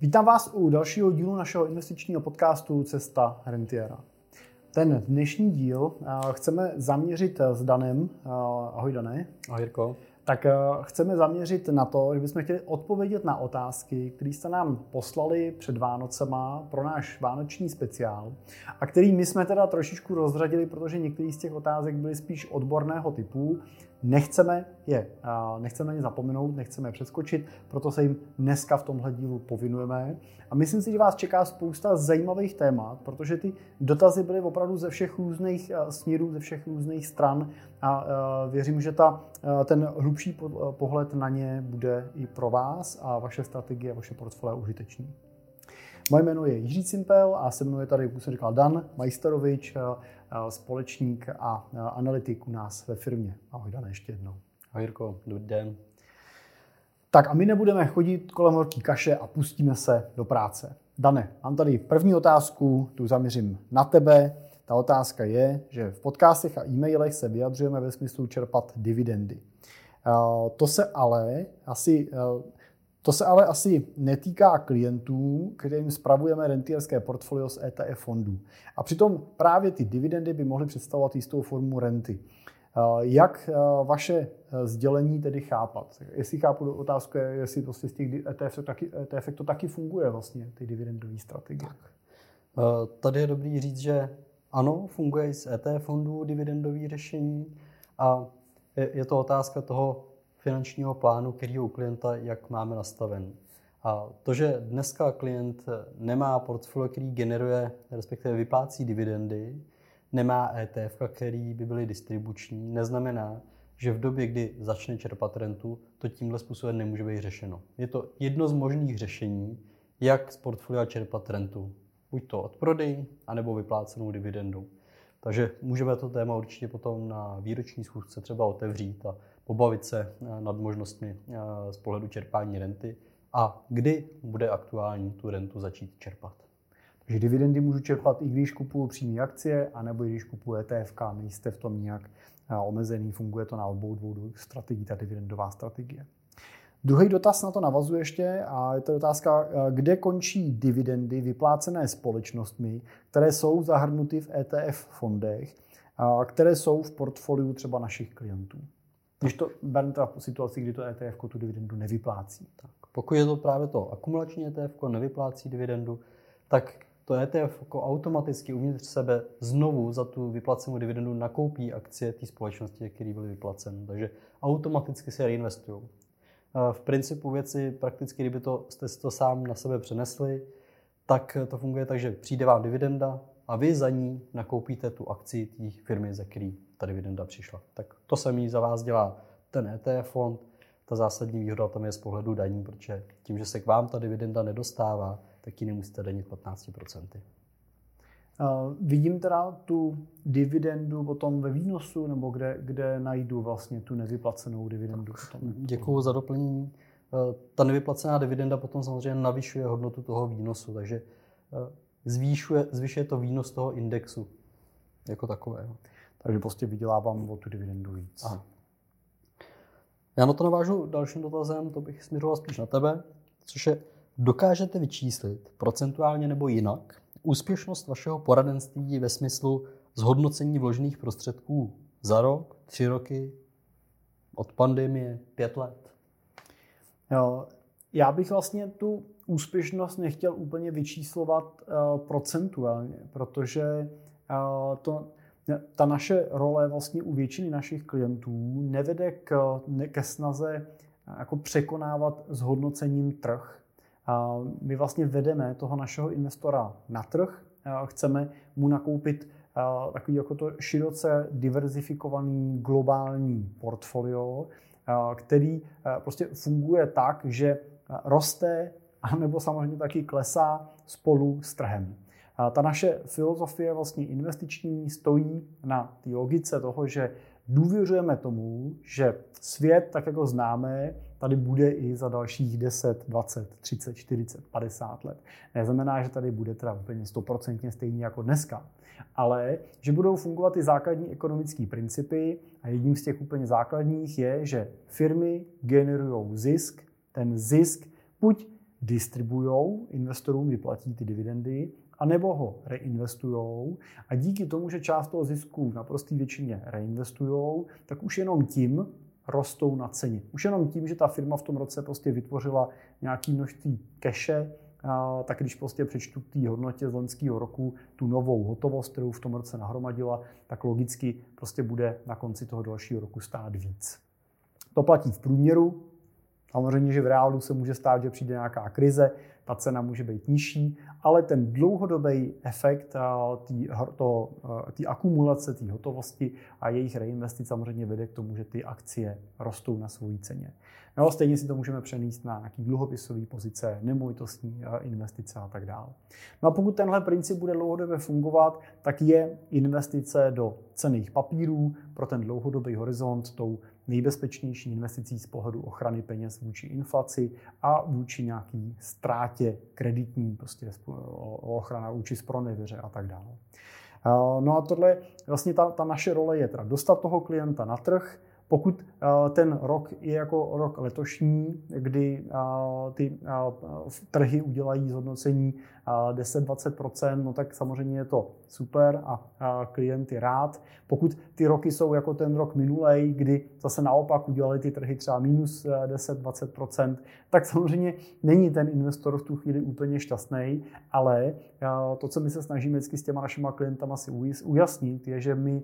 Vítám vás u dalšího dílu našeho investičního podcastu Cesta Rentiera. Ten dnešní díl eh, chceme zaměřit s Danem. Eh, ahoj Dané. Ahoj Jirko tak eh, chceme zaměřit na to, že bychom chtěli odpovědět na otázky, které jste nám poslali před Vánocema pro náš vánoční speciál a který my jsme teda trošičku rozřadili, protože některé z těch otázek byly spíš odborného typu. Nechceme je, nechceme ně zapomenout, nechceme je přeskočit, proto se jim dneska v tomhle dílu povinujeme. A myslím si, že vás čeká spousta zajímavých témat, protože ty dotazy byly opravdu ze všech různých směrů, ze všech různých stran a věřím, že ta, ten hlubší pohled na ně bude i pro vás a vaše strategie, vaše portfolio užitečný. Moje jméno je Jiří Cimpel a se mnou je tady, jak už jsem říkal, Dan Majsterovič, společník a analytik u nás ve firmě. Ahoj Dan, ještě jednou. Ahoj Jirko, dobrý den. Tak a my nebudeme chodit kolem horký kaše a pustíme se do práce. Dane, mám tady první otázku, tu zaměřím na tebe. Ta otázka je, že v podcastech a e-mailech se vyjadřujeme ve smyslu čerpat dividendy. To se ale asi to se ale asi netýká klientů, kterým spravujeme rentierské portfolio z ETF fondů. A přitom právě ty dividendy by mohly představovat jistou formu renty. Jak vaše sdělení tedy chápat? Jestli chápu otázku, jestli prostě z těch ETF to taky, ETF to taky funguje vlastně, ty dividendové strategie. Tak. Tady je dobrý říct, že ano, funguje z ETF fondů dividendové řešení a je to otázka toho, finančního plánu, který u klienta, jak máme nastaven. A to, že dneska klient nemá portfolio, který generuje, respektive vyplácí dividendy, nemá ETF, který by byly distribuční, neznamená, že v době, kdy začne čerpat rentu, to tímhle způsobem nemůže být řešeno. Je to jedno z možných řešení, jak z portfolia čerpat rentu. Buď to od prodej, anebo vyplácenou dividendu. Takže můžeme to téma určitě potom na výroční schůzce třeba otevřít a pobavit se eh, nad možnostmi eh, z pohledu čerpání renty a kdy bude aktuální tu rentu začít čerpat. Takže dividendy můžu čerpat i když kupuju přímé akcie, anebo i když kupuju ETF, nejste v tom nějak eh, omezený, funguje to na obou dvou strategií, ta dividendová strategie. Druhý dotaz na to navazuje ještě a je to otázka, kde končí dividendy vyplácené společnostmi, které jsou zahrnuty v ETF fondech, které jsou v portfoliu třeba našich klientů. Když to bereme teda v situaci, kdy to ETF tu dividendu nevyplácí. Tak. Pokud je to právě to akumulační ETF, nevyplácí dividendu, tak to ETF automaticky uvnitř sebe znovu za tu vyplacenou dividendu nakoupí akcie té společnosti, které byly vyplaceny. Takže automaticky se reinvestují. V principu věci prakticky, kdyby to, jste to sám na sebe přenesli, tak to funguje tak, že přijde vám dividenda a vy za ní nakoupíte tu akci té firmy, ze které ta dividenda přišla. Tak to samý za vás dělá ten ETF fond. Ta zásadní výhoda tam je z pohledu daní, protože tím, že se k vám ta dividenda nedostává, tak ji nemusíte danit 15%. Uh, vidím teda tu dividendu potom ve výnosu, nebo kde, kde najdu vlastně tu nevyplacenou dividendu? Děkuji za doplnění. Uh, ta nevyplacená dividenda potom samozřejmě navyšuje hodnotu toho výnosu, takže uh, zvýšuje, zvyšuje to výnos toho indexu jako takového takže prostě vydělávám o tu dividendu víc. Aha. Já na to navážu dalším dotazem, to bych směřoval spíš na tebe, což je, dokážete vyčíslit procentuálně nebo jinak úspěšnost vašeho poradenství ve smyslu zhodnocení vložených prostředků za rok, tři roky, od pandemie, pět let? Jo, já bych vlastně tu úspěšnost nechtěl úplně vyčíslovat uh, procentuálně, protože uh, to ta naše role vlastně u většiny našich klientů nevede k, ke snaze jako překonávat zhodnocením trh. A my vlastně vedeme toho našeho investora na trh, chceme mu nakoupit takový jako to široce diverzifikovaný globální portfolio, který prostě funguje tak, že roste, anebo samozřejmě taky klesá spolu s trhem. A ta naše filozofie vlastně investiční stojí na té logice toho, že důvěřujeme tomu, že svět, tak jako známe, tady bude i za dalších 10, 20, 30, 40, 50 let. Neznamená, že tady bude teda úplně 100% stejný jako dneska, ale že budou fungovat ty základní ekonomické principy a jedním z těch úplně základních je, že firmy generují zisk, ten zisk buď distribuujou investorům, vyplatí ty dividendy, anebo ho reinvestují a díky tomu, že část toho zisku v naprosté většině reinvestují, tak už jenom tím rostou na ceně. Už jenom tím, že ta firma v tom roce prostě vytvořila nějaké množství keše, tak když prostě přečtu k té hodnotě z loňského roku tu novou hotovost, kterou v tom roce nahromadila, tak logicky prostě bude na konci toho dalšího roku stát víc. To platí v průměru. Samozřejmě, že v reálu se může stát, že přijde nějaká krize, ta cena může být nižší, ale ten dlouhodobý efekt té akumulace té hotovosti a jejich reinvestic samozřejmě vede k tomu, že ty akcie rostou na svojí ceně. No, stejně si to můžeme přenést na nějaký dluhopisové pozice, nemovitostní investice a tak dále. No a pokud tenhle princip bude dlouhodobě fungovat, tak je investice do cených papírů pro ten dlouhodobý horizont tou nejbezpečnější investicí z pohledu ochrany peněz vůči inflaci a vůči nějaký ztrátě kreditní, prostě ochrana vůči spronevěře a tak dále. No a tohle, vlastně ta, ta naše role je teda dostat toho klienta na trh, pokud eh, ten rok je jako rok letošní, kdy eh, ty eh, trhy udělají zhodnocení 10-20%, no tak samozřejmě je to super a klient je rád. Pokud ty roky jsou jako ten rok minulej, kdy zase naopak udělali ty trhy třeba minus 10-20%, tak samozřejmě není ten investor v tu chvíli úplně šťastný, ale to, co my se snažíme vždycky s těma našimi klientama si ujasnit, je, že my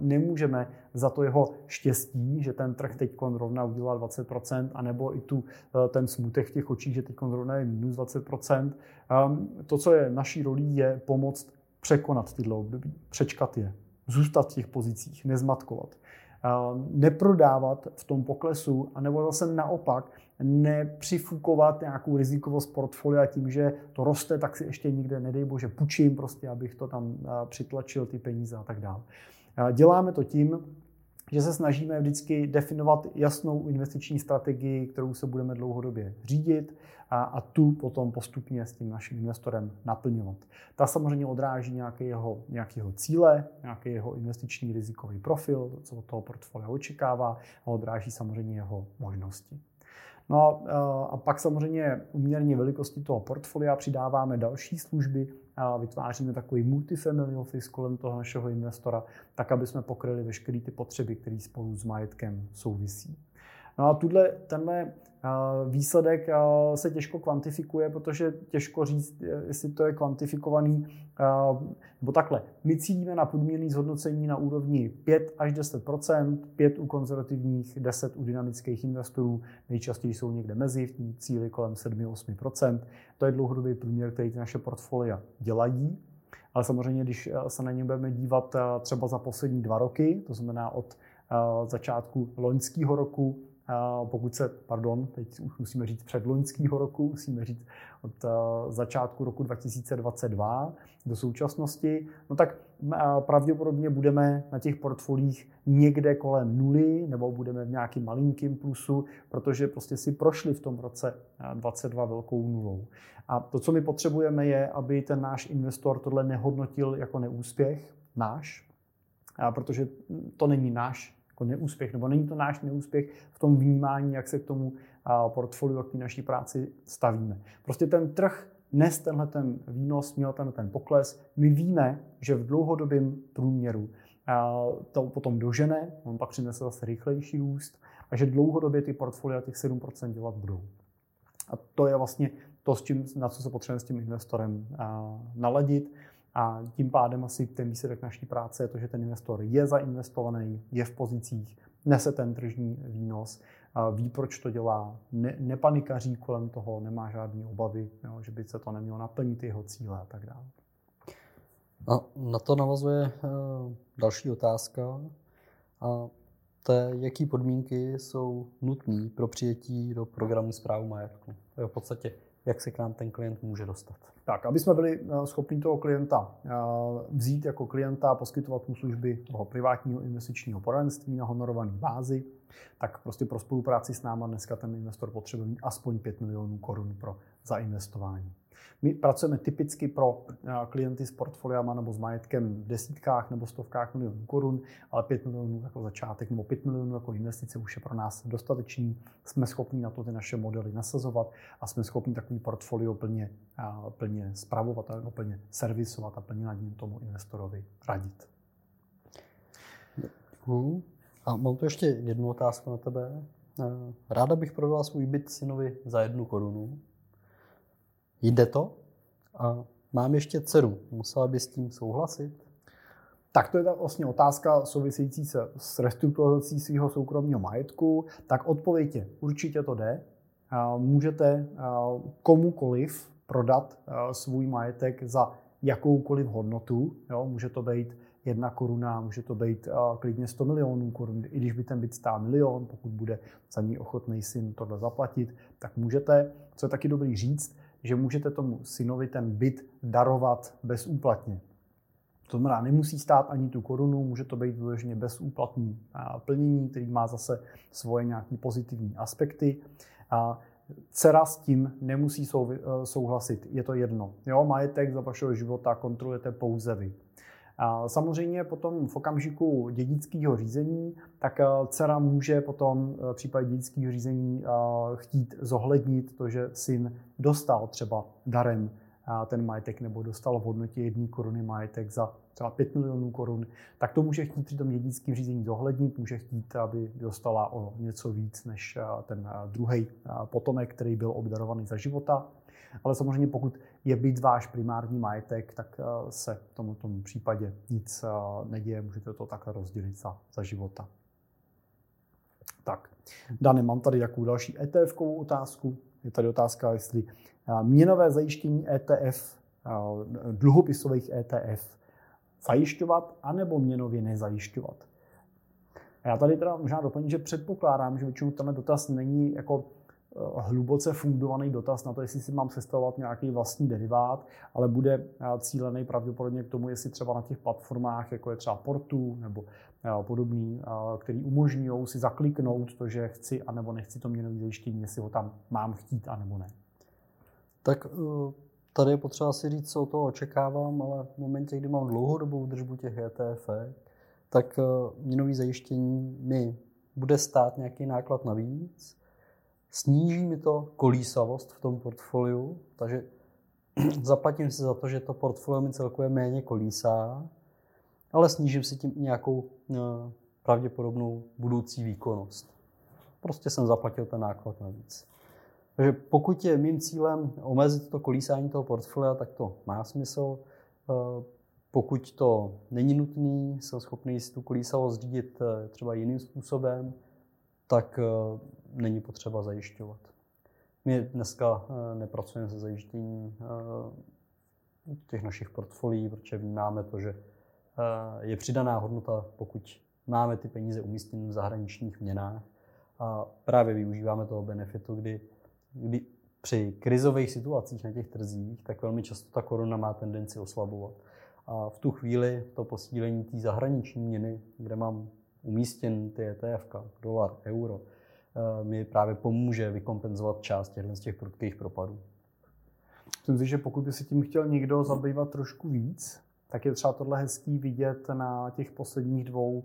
nemůžeme za to jeho štěstí, že ten trh teď rovna udělal 20%, anebo i tu, e, ten smutek v těch očích, že teď rovna je minus 20%. Ehm, to, co je naší rolí, je pomoct překonat tyhle období, přečkat je, zůstat v těch pozicích, nezmatkovat. Ehm, neprodávat v tom poklesu, anebo zase naopak nepřifukovat nějakou rizikovost portfolia tím, že to roste, tak si ještě nikde, nedej bože, půjčím prostě, abych to tam e, přitlačil, ty peníze a tak dále. Děláme to tím, že se snažíme vždycky definovat jasnou investiční strategii, kterou se budeme dlouhodobě řídit a, a tu potom postupně s tím naším investorem naplňovat. Ta samozřejmě odráží nějaké jeho, nějakého cíle, nějaký jeho investiční rizikový profil, co od toho portfolia očekává a odráží samozřejmě jeho možnosti. No a pak samozřejmě uměrně velikosti toho portfolia přidáváme další služby, a vytváříme takový multifamily office kolem toho našeho investora, tak aby jsme pokryli veškeré ty potřeby, které spolu s majetkem souvisí. No a tuhle, tenhle Výsledek se těžko kvantifikuje, protože těžko říct, jestli to je kvantifikovaný. Nebo takhle, my cílíme na podmíněné zhodnocení na úrovni 5 až 10% 5 u konzervativních, 10 u dynamických investorů, nejčastěji jsou někde mezi, v cíli kolem 7-8% To je dlouhodobý průměr, který ty naše portfolia dělají. Ale samozřejmě, když se na ně budeme dívat třeba za poslední dva roky, to znamená od začátku loňského roku pokud se, pardon, teď už musíme říct předloňského roku, musíme říct od začátku roku 2022 do současnosti, no tak pravděpodobně budeme na těch portfolích někde kolem nuly nebo budeme v nějakým malinkým plusu, protože prostě si prošli v tom roce 22 velkou nulou. A to, co my potřebujeme, je, aby ten náš investor tohle nehodnotil jako neúspěch, náš, protože to není náš jako neúspěch, nebo není to náš neúspěch v tom vnímání, jak se k tomu portfoliu, k té naší práci stavíme. Prostě ten trh nes tenhle ten výnos, měl tenhle ten pokles. My víme, že v dlouhodobém průměru to potom dožene, on pak přinese zase rychlejší růst a že dlouhodobě ty portfolia těch 7% dělat budou. A to je vlastně to, s čím, na co se potřebujeme s tím investorem naladit. A tím pádem asi ten výsledek naší práce je to, že ten investor je zainvestovaný, je v pozicích, nese ten tržní výnos, ví, proč to dělá, ne, nepanikaří kolem toho, nemá žádné obavy, jo, že by se to nemělo naplnit jeho cíle a tak dále. A na to navazuje uh, další otázka. A je, jaký podmínky jsou nutné pro přijetí do programu zprávu majetku. To je v podstatě jak se k nám ten klient může dostat. Tak, aby jsme byli eh, schopni toho klienta eh, vzít jako klienta a poskytovat mu služby toho privátního investičního poradenství na honorované bázi, tak prostě pro spolupráci s náma dneska ten investor potřebuje mít aspoň 5 milionů korun pro zainvestování. My pracujeme typicky pro klienty s portfoliama nebo s majetkem v desítkách nebo stovkách milionů korun, ale 5 milionů jako začátek nebo 5 milionů jako investice už je pro nás dostatečný. Jsme schopni na to ty naše modely nasazovat a jsme schopni takový portfolio plně, plně spravovat a plně servisovat a plně nad ním tomu investorovi radit. Děkuju. A mám tu ještě jednu otázku na tebe. Eh, ráda bych prodala svůj byt synovi za jednu korunu. Jde to? A mám ještě dceru. Musela by s tím souhlasit? Tak to je ta vlastně otázka související se s restrukturalizací svého soukromého majetku. Tak odpověď je, určitě to jde. Můžete komukoliv prodat svůj majetek za jakoukoliv hodnotu. Jo? Může to být jedna koruna, může to být klidně 100 milionů korun, i když by ten byt stál milion, pokud bude za ní ochotný syn tohle zaplatit, tak můžete, co je taky dobrý říct, že můžete tomu synovi ten byt darovat bezúplatně. To znamená, nemusí stát ani tu korunu, může to být vyloženě bezúplatný plnění, který má zase svoje nějaké pozitivní aspekty. A dcera s tím nemusí souhlasit, je to jedno. Jo, majetek za vašeho života kontrolujete pouze vy. Samozřejmě potom v okamžiku dědického řízení, tak eh, dcera může potom eh, v případě dědického řízení eh, chtít zohlednit to, že syn dostal třeba darem ten majetek nebo dostal v hodnotě jedné koruny majetek za třeba 5 milionů korun, tak to může chtít při tom dědickém řízení zohlednit, může chtít, aby dostala o něco víc než ten druhý potomek, který byl obdarovaný za života. Ale samozřejmě pokud je být váš primární majetek, tak se v tomu, tomu případě nic neděje, můžete to takhle rozdělit za, za života. Tak, Dane, mám tady jakou další ETF-kovou otázku. Je tady otázka, jestli měnové zajištění ETF, dluhopisových ETF, zajišťovat anebo měnově nezajišťovat. A já tady teda možná doplním, že předpokládám, že většinou tenhle dotaz není jako Eh, hluboce fundovaný dotaz na to, jestli si mám sestavovat nějaký vlastní derivát, ale bude eh, cílený pravděpodobně k tomu, jestli třeba na těch platformách, jako je třeba Portu nebo eh, podobný, který umožňují si zakliknout to, že chci anebo nechci to měnové zajištění, jestli ho tam mám chtít anebo ne. Tak tady je potřeba si říct, co o toho očekávám, ale v momentě, kdy mám dlouhodobou držbu těch ETF, tak měnové zajištění mi bude stát nějaký náklad navíc, Sníží mi to kolísavost v tom portfoliu, takže zaplatím si za to, že to portfolio mi celkově méně kolísá, ale snížím si tím nějakou eh, pravděpodobnou budoucí výkonnost. Prostě jsem zaplatil ten náklad navíc. Takže pokud je mým cílem omezit to kolísání toho portfolia, tak to má smysl. Eh, pokud to není nutný, jsem schopný si tu kolísavost řídit eh, třeba jiným způsobem, tak není potřeba zajišťovat. My dneska eh, nepracujeme se zajištěním eh, těch našich portfolií, protože vnímáme to, že eh, je přidaná hodnota, pokud máme ty peníze umístěny v zahraničních měnách a právě využíváme toho benefitu, kdy, kdy při krizových situacích na těch trzích, tak velmi často ta koruna má tendenci oslabovat. A v tu chvíli to posílení té zahraniční měny, kde mám umístěn ty ETF, dolar, euro, Eh, mi právě pomůže vykompenzovat část z těch prudkých propadů. Myslím si, že pokud by se tím chtěl někdo zabývat trošku víc, tak je třeba tohle hezký vidět na těch posledních dvou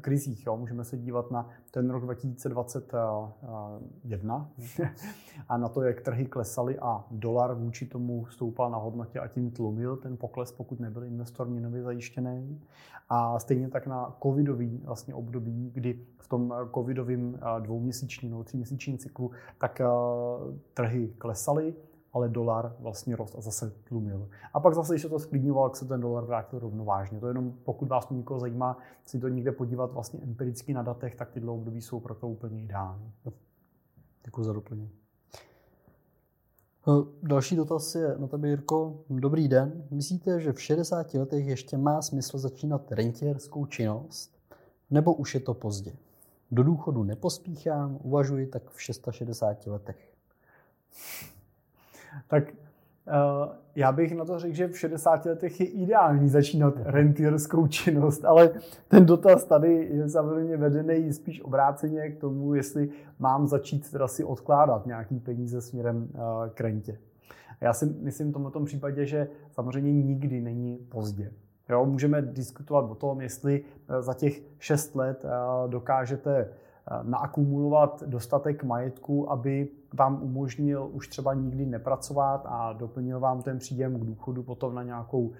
krizích. Jo. Můžeme se dívat na ten rok 2021 a na to, jak trhy klesaly a dolar vůči tomu stoupal na hodnotě a tím tlumil ten pokles, pokud nebyl investor měnově zajištěný. A stejně tak na covidový vlastně období, kdy v tom covidovém dvouměsíčním nebo tříměsíčním cyklu, tak trhy klesaly ale dolar vlastně rost a zase tlumil. A pak zase, když se to sklidňoval, tak se ten dolar vrátil rovnovážně. To jenom, pokud vás to někoho zajímá, si to někde podívat vlastně empiricky na datech, tak ty období jsou proto úplně ideální. Děkuji za doplnění. Další dotaz je na tebe, Jirko. Dobrý den. Myslíte, že v 60 letech ještě má smysl začínat rentierskou činnost? Nebo už je to pozdě? Do důchodu nepospíchám, uvažuji tak v 660 letech tak uh, já bych na to řekl, že v 60 letech je ideální začínat rentierskou činnost, ale ten dotaz tady je samozřejmě vedený spíš obráceně k tomu, jestli mám začít teda si odkládat nějaký peníze směrem uh, k rentě. Já si myslím v tomto případě, že samozřejmě nikdy není pozdě. Jo, můžeme diskutovat o tom, jestli eh, za těch 6 let eh, dokážete eh, naakumulovat dostatek majetku, aby vám umožnil už třeba nikdy nepracovat a doplnil vám ten příjem k důchodu potom na nějakou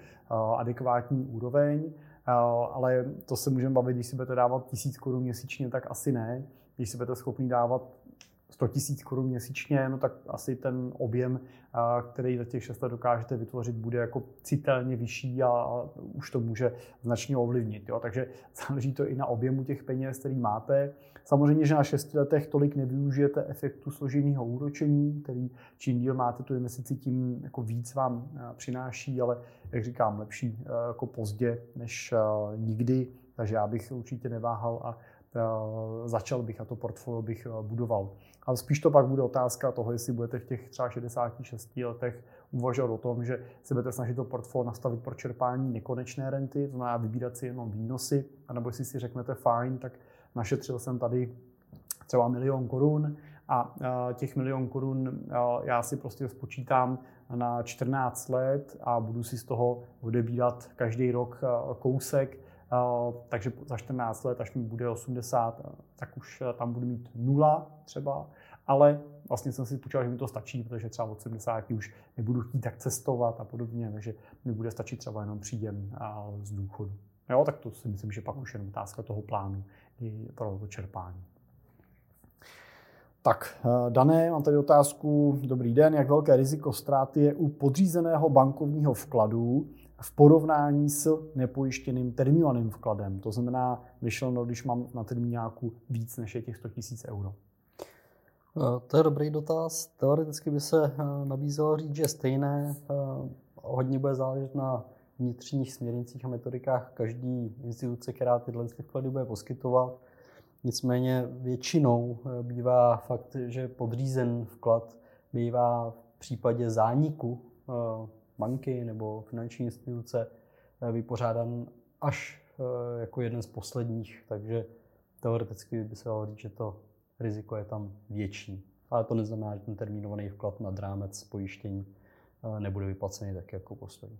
adekvátní úroveň. Ale to se můžeme bavit, když si budete dávat tisíc korun měsíčně, tak asi ne. Když si budete schopný dávat 100 tisíc korun měsíčně, no tak asi ten objem, který za těch 6 let dokážete vytvořit, bude jako citelně vyšší a už to může značně ovlivnit. Jo? Takže záleží to i na objemu těch peněz, který máte. Samozřejmě, že na 6 letech tolik nevyužijete efektu složeného úročení, který čím díl máte tu investici, tím jako víc vám přináší, ale jak říkám, lepší jako pozdě než nikdy. Takže já bych určitě neváhal a začal bych a to portfolio bych budoval. Ale spíš to pak bude otázka toho, jestli budete v těch třeba 66 letech uvažovat o tom, že se budete snažit to portfolio nastavit pro čerpání nekonečné renty, to znamená vybírat si jenom výnosy, anebo jestli si řeknete fajn, tak našetřil jsem tady třeba milion korun a těch milion korun já si prostě spočítám na 14 let a budu si z toho odebírat každý rok kousek, takže za 14 let, až mi bude 80, tak už tam budu mít nula třeba ale vlastně jsem si počítal, že mi to stačí, protože třeba od 70 už nebudu chtít tak cestovat a podobně, takže mi bude stačit třeba jenom příjem z důchodu. Jo, tak to si myslím, že pak už je otázka toho plánu i pro to čerpání. Tak, eh, Dané, mám tady otázku. Dobrý den, jak velké riziko ztráty je u podřízeného bankovního vkladu v porovnání s nepojištěným termínovaným vkladem? To znamená, vyšel, když mám na termíňáku víc než je těch 100 000 euro. Eh, to je dobrý dotaz. Teoreticky by se eh, nabízelo říct, že stejné. Eh, hodně bude záležet na vnitřních směrnicích a metodikách každý instituce, která tyhle vklady bude poskytovat. Nicméně většinou bývá fakt, že podřízen vklad bývá v případě zániku banky nebo finanční instituce vypořádan až jako jeden z posledních, takže teoreticky by se dalo říct, že to riziko je tam větší. Ale to neznamená, že ten termínovaný vklad nad rámec pojištění eh, nebude vyplacený tak jako poslední.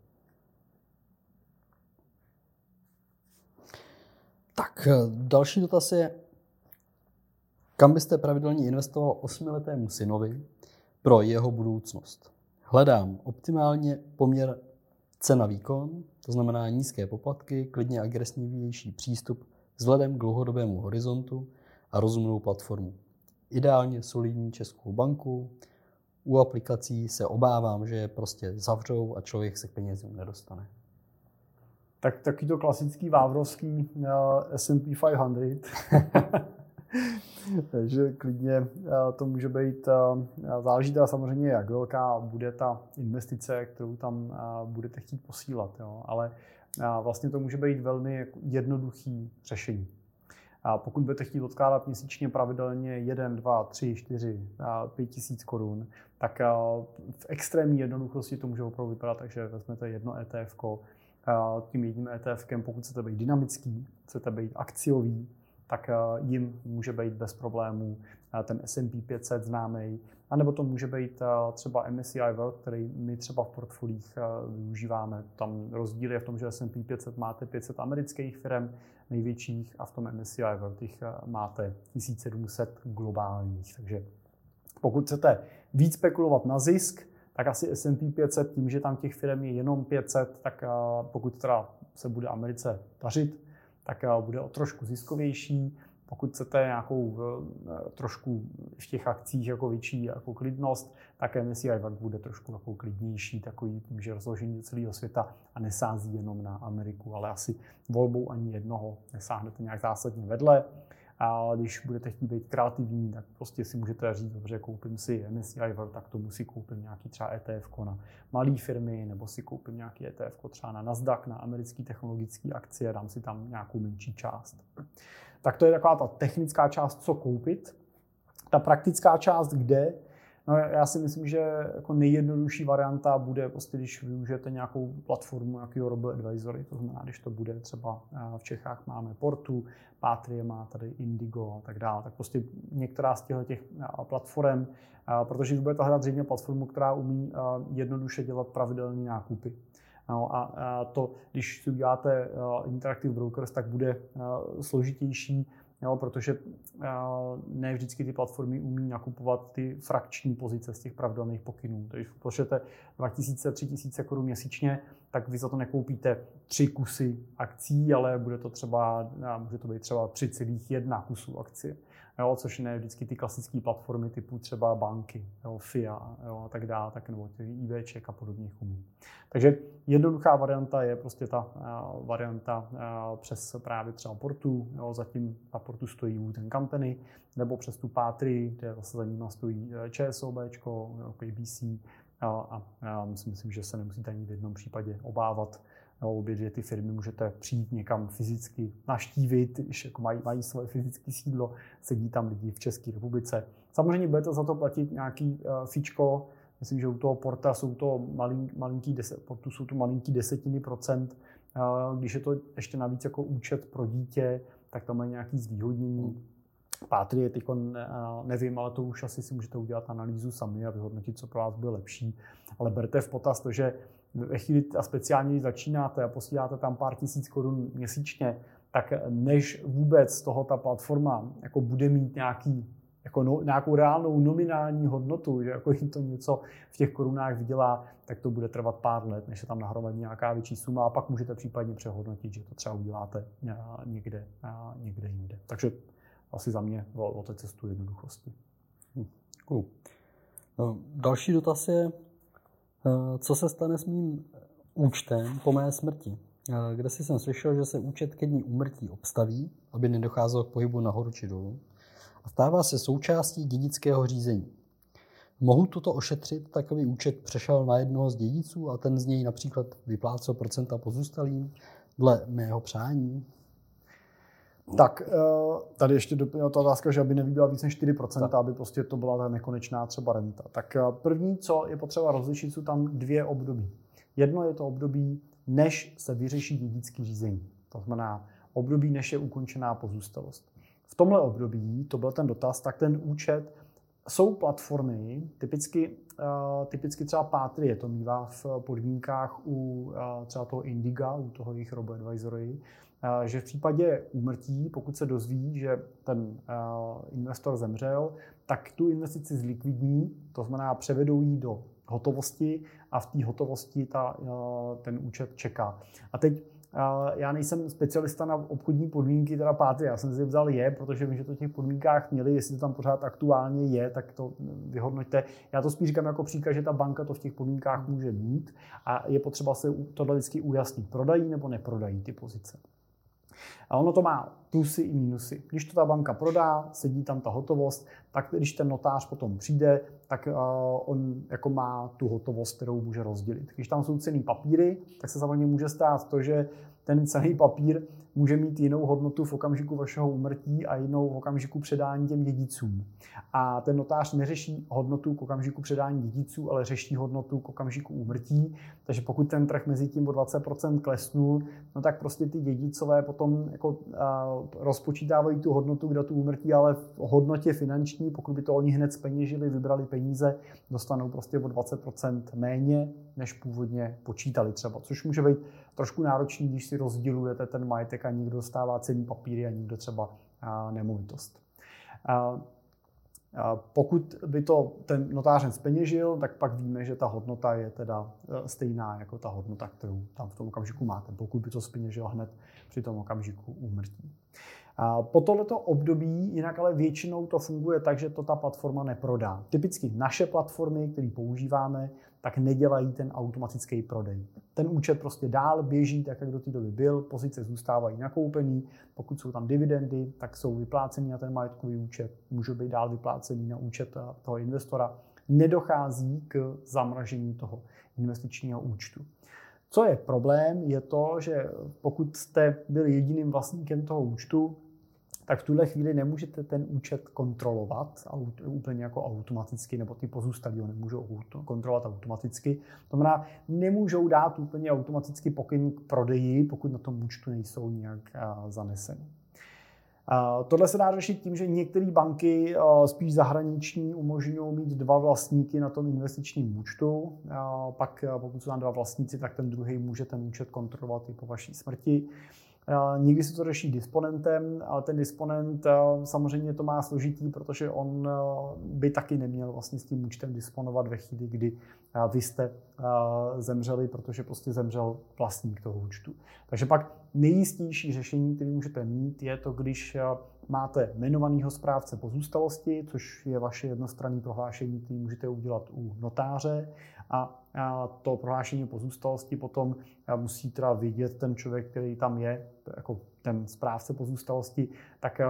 Tak, eh, další dotaz je, kam byste pravidelně investoval osmiletému synovi pro jeho budoucnost? Hledám optimálně poměr cena-výkon, to znamená nízké poplatky, klidně agresivnější přístup vzhledem k dlouhodobému horizontu a rozumnou platformu. Ideálně solidní českou banku. U aplikací se obávám, že je prostě zavřou a člověk se k penězům nedostane. Tak taky to klasický vávrovský uh, S&P 500. Takže klidně uh, to může být, uh, záleží teda samozřejmě, jak velká bude ta investice, kterou tam uh, budete chtít posílat. Jo. Ale vlastně to může být velmi jednoduchý řešení. A pokud budete chtít odkládat měsíčně pravidelně 1, 2, 3, 4, 5 tisíc korun, tak v extrémní jednoduchosti to může opravdu vypadat tak, že vezmete jedno ETF, tím jedním ETF, pokud chcete být dynamický, chcete být akciový, tak jim může být bez problémů ten S&P 500 známý, anebo to může být třeba MSCI World, který my třeba v portfolích využíváme. Tam rozdíl je v tom, že S&P 500 máte 500 amerických firm, největších a v tom MSCI World jich eh, máte 1700 globálních. Takže pokud chcete víc spekulovat na zisk, tak asi S&P 500, tím, že tam těch firm je jenom 500, tak eh, pokud teda se bude Americe dařit, tak eh, bude o trošku ziskovější. Pokud chcete nějakou eh, trošku v těch akcích jako větší jako klidnost, tak MSCI World bude trošku jako klidnější, takový tím, že rozložení do celého světa a nesází jenom na Ameriku, ale asi volbou ani jednoho nesáhnete nějak zásadně vedle. A když budete chtít být kreativní, tak prostě si můžete říct, dobře, koupím si MSCI World, tak tomu si koupím nějaký třeba ETF na malé firmy, nebo si koupím nějaký ETF třeba na Nasdaq, na americké technologické akcie, dám si tam nějakou menší část. Tak to je taková ta technická část, co koupit. Ta praktická část, kde No, já si myslím, že jako nejjednodušší varianta bude, prostě, když využijete nějakou platformu, nějakého robo advisory, to znamená, když to bude třeba v Čechách máme Portu, Patrie má tady Indigo a tak dále, tak prostě některá z těchto těch platform, protože vy budete hledat zřejmě platformu, která umí jednoduše dělat pravidelné nákupy. No a to, když si uděláte Interactive Brokers, tak bude složitější jo, protože ne vždycky ty platformy umí nakupovat ty frakční pozice z těch pravidelných pokynů. Takže když pošlete 2000-3000 korun měsíčně, tak vy za to nekoupíte tři kusy akcí, ale bude to třeba, může to být třeba 3,1 kusů akcie jo, což ne vždycky ty klasické platformy typu třeba banky, jo, FIA jo, a tak dále, tak nebo ty IBček a podobně umí. Takže jednoduchá varianta je prostě ta uh, varianta uh, přes právě třeba portu, jo, zatím na portu stojí Wooten Company, nebo přes tu Patry, kde zase za ním stojí e, ČSOB, KBC, a, a, a myslím, že se nemusíte ani v jednom případě obávat nebo obě dvě ty firmy můžete přijít někam fyzicky naštívit, když jako mají, mají svoje fyzické sídlo, sedí tam lidi v České republice. Samozřejmě budete za to platit nějaký uh, fíčko, myslím, že u toho porta jsou to malink, malinký deset, portu jsou to malinký desetiny procent. Uh, když je to ještě navíc jako účet pro dítě, tak tam mají nějaký zvýhodnění. Pátry teď nevím, ale to už asi si můžete udělat analýzu sami a vyhodnotit, co pro vás bude lepší. Ale berte v potaz to, že ve chvíli a speciálně, začínáte a posíláte tam pár tisíc korun měsíčně, tak než vůbec toho ta platforma jako bude mít nějaký, jako no, nějakou reálnou nominální hodnotu, že jako jim to něco v těch korunách vydělá, tak to bude trvat pár let, než se tam nahromadí nějaká větší suma a pak můžete případně přehodnotit, že to třeba uděláte někde, někde jinde. Takže asi za mě o, o té cestu jednoduchosti. Hm, cool. No, další dotaz je, co se stane s mým účtem po mé smrti? Eh, kde si jsem slyšel, že se účet ke dní úmrtí obstaví, aby nedocházelo k pohybu nahoru či dolů, a stává se součástí dědického řízení. Mohu toto ošetřit, takový účet přešel na jednoho z dědiců a ten z něj například vyplácel procenta pozůstalým dle mého přání? Tak eh, tady ještě doplnila ta otázka, že aby nevybila víc než 4%, tak. aby prostě to byla ta nekonečná třeba renta. Tak eh, první, co je potřeba rozlišit, jsou tam dvě období. Jedno je to období, než se vyřeší dědický řízení. To znamená období, než je ukončená pozůstalost. V tomhle období, to byl ten dotaz, tak ten účet jsou platformy, typicky, uh, typicky třeba Patrie to mývá v podmínkách u uh, třeba toho Indiga, u toho jejich robo-advisory, že v případě úmrtí, pokud se dozví, že ten investor zemřel, tak tu investici zlikvidní, to znamená převedou ji do hotovosti a v té hotovosti ta, ten účet čeká. A teď já nejsem specialista na obchodní podmínky, teda páty, já jsem si vzal je, protože vím, že to v těch podmínkách měli, jestli to tam pořád aktuálně je, tak to vyhodnoťte. Já to spíš říkám jako příklad, že ta banka to v těch podmínkách může mít a je potřeba se tohle vždycky ujasnit. Prodají nebo neprodají ty pozice. A ono to má plusy i minusy. Když to ta banka prodá, sedí tam ta hotovost, tak když ten notář potom přijde, tak uh, on jako má tu hotovost, kterou může rozdělit. Když tam jsou cený papíry, tak se samozřejmě může stát to, že ten cený papír může mít jinou hodnotu v okamžiku vašeho umrtí a jinou v okamžiku předání těm dědicům. A ten notář neřeší hodnotu k okamžiku předání dědiců, ale řeší hodnotu k okamžiku úmrtí. Takže pokud ten trh mezi tím o 20% klesnul, no tak prostě ty dědicové potom jako, rozpočítávají tu hodnotu k datu úmrtí, ale v hodnotě finanční, pokud by to oni hned speněžili, vybrali peníze, dostanou prostě o 20% méně, než původně počítali třeba. Což může být trošku náročný, když si rozdělujete ten majetek a někdo dostává cený papíry a někdo třeba nemovitost. Pokud by to ten notářem speněžil, tak pak víme, že ta hodnota je teda e, stejná jako ta hodnota, kterou tam v tom okamžiku máte, pokud by to speněžil hned při tom okamžiku úmrtí. Po tohleto období jinak ale většinou to funguje tak, že to ta platforma neprodá. Typicky naše platformy, které používáme, tak nedělají ten automatický prodej. Ten účet prostě dál běží tak, jak do té doby byl, pozice zůstávají nakoupený, pokud jsou tam dividendy, tak jsou vyplácený na ten majetkový účet, můžou být dál vyplácený na účet toho investora. Nedochází k zamražení toho investičního účtu. Co je problém, je to, že pokud jste byli jediným vlastníkem toho účtu, tak v tuhle chvíli nemůžete ten účet kontrolovat úplně jako automaticky, nebo ty pozůstalí ho nemůžou kontrolovat automaticky. To znamená, nemůžou dát úplně automaticky pokyn k prodeji, pokud na tom účtu nejsou nějak zaneseny. Tohle se dá řešit tím, že některé banky, spíš zahraniční, umožňují mít dva vlastníky na tom investičním účtu. Pak pokud jsou tam dva vlastníci, tak ten druhý může ten účet kontrolovat i po vaší smrti. Někdy se to řeší disponentem, ale ten disponent samozřejmě to má složitý, protože on by taky neměl vlastně s tím účtem disponovat ve chvíli, kdy vy jste zemřeli, protože prostě zemřel vlastník toho účtu. Takže pak nejistější řešení, který můžete mít, je to, když máte jmenovaného správce pozůstalosti, což je vaše jednostranné prohlášení, který můžete udělat u notáře a to prohlášení pozůstalosti potom musí teda vidět ten člověk, který tam je, jako ten správce pozůstalosti, tak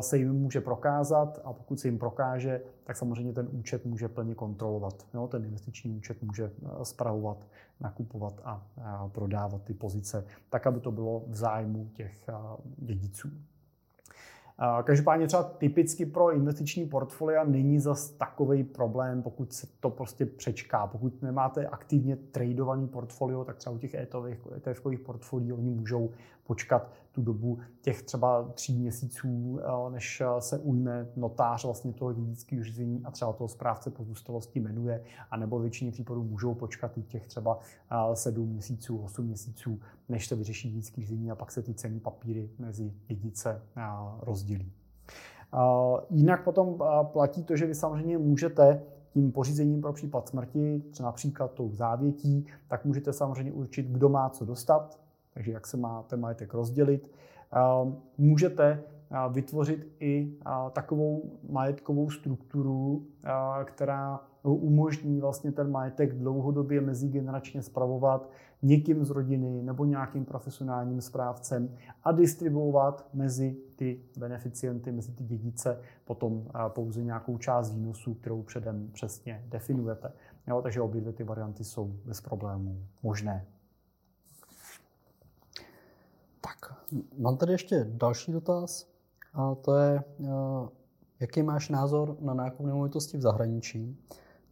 se jim může prokázat a pokud se jim prokáže, tak samozřejmě ten účet může plně kontrolovat. Jo, ten investiční účet může spravovat, nakupovat a prodávat ty pozice, tak, aby to bylo v zájmu těch dědiců. Každopádně třeba typicky pro investiční portfolia není zas takový problém, pokud se to prostě přečká. Pokud nemáte aktivně tradovaný portfolio, tak třeba u těch ETF-kových portfolií oni můžou počkat tu dobu těch třeba tří měsíců, eh, než eh, se ujme notář vlastně toho dědického řízení a třeba toho správce pozůstalosti jmenuje, anebo většině případů můžou počkat i těch třeba eh, sedm měsíců, osm měsíců, než se vyřeší dědické řízení a pak se ty ceny papíry mezi dědice rozdělí. Jinak potom platí to, že vy samozřejmě můžete tím pořízením pro případ smrti, například tou závětí, tak můžete samozřejmě určit, kdo má co dostat, takže jak se má ten majetek rozdělit. Můžete vytvořit i takovou majetkovou strukturu, která umožní vlastně ten majetek dlouhodobě mezigeneračně spravovat někým z rodiny nebo nějakým profesionálním správcem a distribuovat mezi ty beneficienty, mezi ty dědice potom pouze nějakou část výnosů, kterou předem přesně definujete. Jo, takže obě dvě ty varianty jsou bez problémů možné. Tak, mám tady ještě další dotaz. A to je, eh, jaký máš názor na nákup nemovitosti v zahraničí,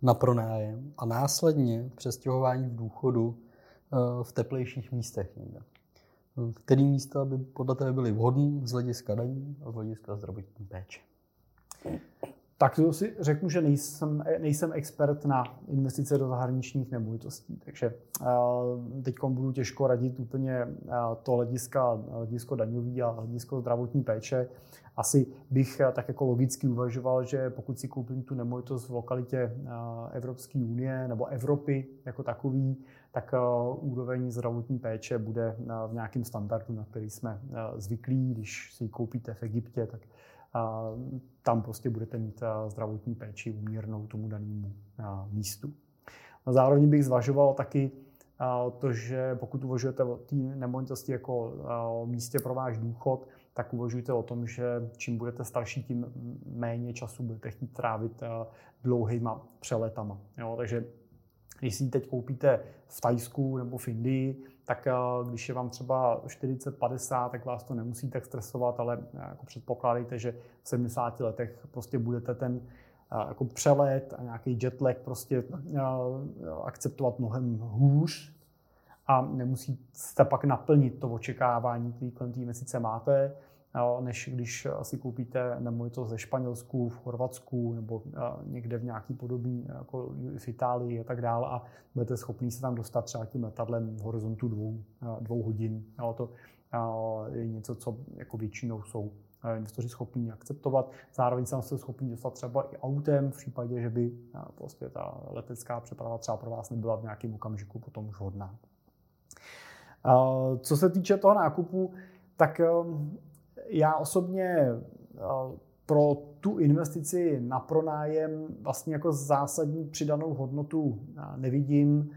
na pronájem a následně přestěhování v důchodu eh, v teplejších místech někde. Který místa by podle tebe byly vhodné z hlediska daní a z hlediska zdravotní péče? Tak to si řeknu, že nejsem, nejsem expert na investice do zahraničních nemovitostí, takže uh, teď budu těžko radit úplně uh, to hlediska, hledisko daňový a hledisko zdravotní péče. Asi bych uh, tak jako logicky uvažoval, že pokud si koupím tu nemovitost v lokalitě Evropské unie nebo Evropy jako takový, tak úroveň zdravotní péče bude v nějakém standardu, na který jsme zvyklí. Když si ji koupíte v Egyptě, tak tam prostě budete mít zdravotní péči umírnou tomu danému místu. A zároveň bych zvažoval taky to, že pokud uvažujete o té nemovitosti jako o místě pro váš důchod, tak uvažujte o tom, že čím budete starší, tím méně času budete chtít trávit dlouhýma přeletama. Jo? Takže když si ji teď koupíte v Tajsku nebo v Indii, tak eh, když je vám třeba 40-50, tak vás to nemusí tak stresovat, ale eh, jako předpokládejte, že v 70 letech prostě budete ten eh, jako přelet a nějaký jetlag prostě akceptovat mnohem hůř. A nemusíte pak naplnit to očekávání, který kolem té měsíce máte než když si koupíte nemovitost ze Španělsku, v Chorvatsku nebo někde v nějaký podobný, jako v Itálii a tak dále a budete schopni se tam dostat třeba tím letadlem v horizontu dvou, dvou hodin. To je něco, co jako většinou jsou investoři schopní akceptovat. Zároveň se schopni dostat třeba i autem v případě, že by prostě ta letecká přeprava třeba pro vás nebyla v nějakém okamžiku potom už hodná. Co se týče toho nákupu, tak já osobně eh, pro tu investici na pronájem vlastně jako zásadní přidanou hodnotu eh, nevidím,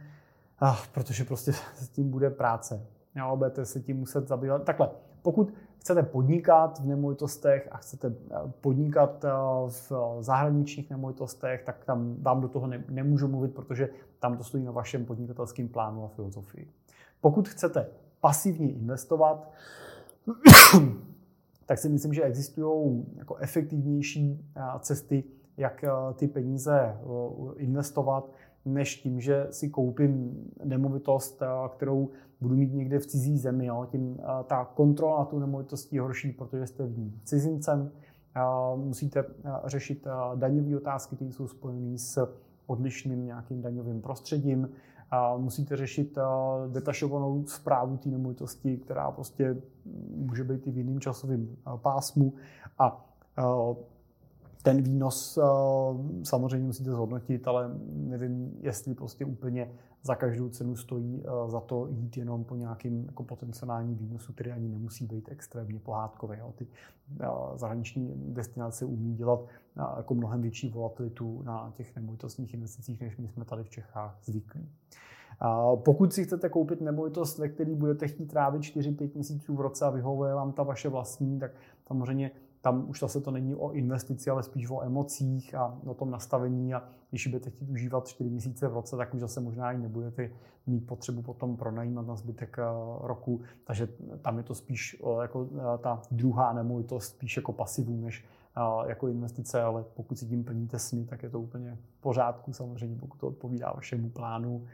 eh, protože prostě s tím bude práce. Jo, budete se tím muset zabývat. Takhle, pokud chcete podnikat v nemovitostech a chcete podnikat v zahraničních nemovitostech, tak tam vám do toho nemůžu mluvit, protože tam to stojí na vašem podnikatelském plánu a filozofii. Pokud chcete pasivně investovat, tak si myslím, že existují jako efektivnější cesty, jak ty peníze investovat, než tím, že si koupím nemovitost, kterou budu mít někde v cizí zemi. Jo. Tím ta kontrola tu nemovitostí je horší, protože jste v ní cizincem. Musíte řešit daňové otázky, které jsou spojené s odlišným nějakým daňovým prostředím. Musíte řešit detašovanou zprávu té nemovitosti, která prostě může být i v jiném časovém pásmu. A ten výnos samozřejmě musíte zhodnotit, ale nevím, jestli prostě úplně za každou cenu stojí za to jít jenom po nějakým jako potenciálním výnosu, který ani nemusí být extrémně pohádkový. Jo. Ty zahraniční destinace umí dělat jako mnohem větší volatilitu na těch nemovitostních investicích, než my jsme tady v Čechách zvyklí. Pokud si chcete koupit nemovitost, ve které budete chtít trávit 4-5 měsíců v roce a vyhovuje vám ta vaše vlastní, tak samozřejmě tam už zase to není o investici, ale spíš o emocích a o tom nastavení a když budete chtít užívat 4 měsíce v roce, tak už zase možná i nebudete mít potřebu potom pronajímat na zbytek eh, roku, takže tam je to spíš jako eh, ta druhá nemovitost, spíš jako pasivu, než eh, jako investice, ale pokud si tím plníte sny, tak je to úplně v pořádku samozřejmě, pokud to odpovídá vašemu plánu.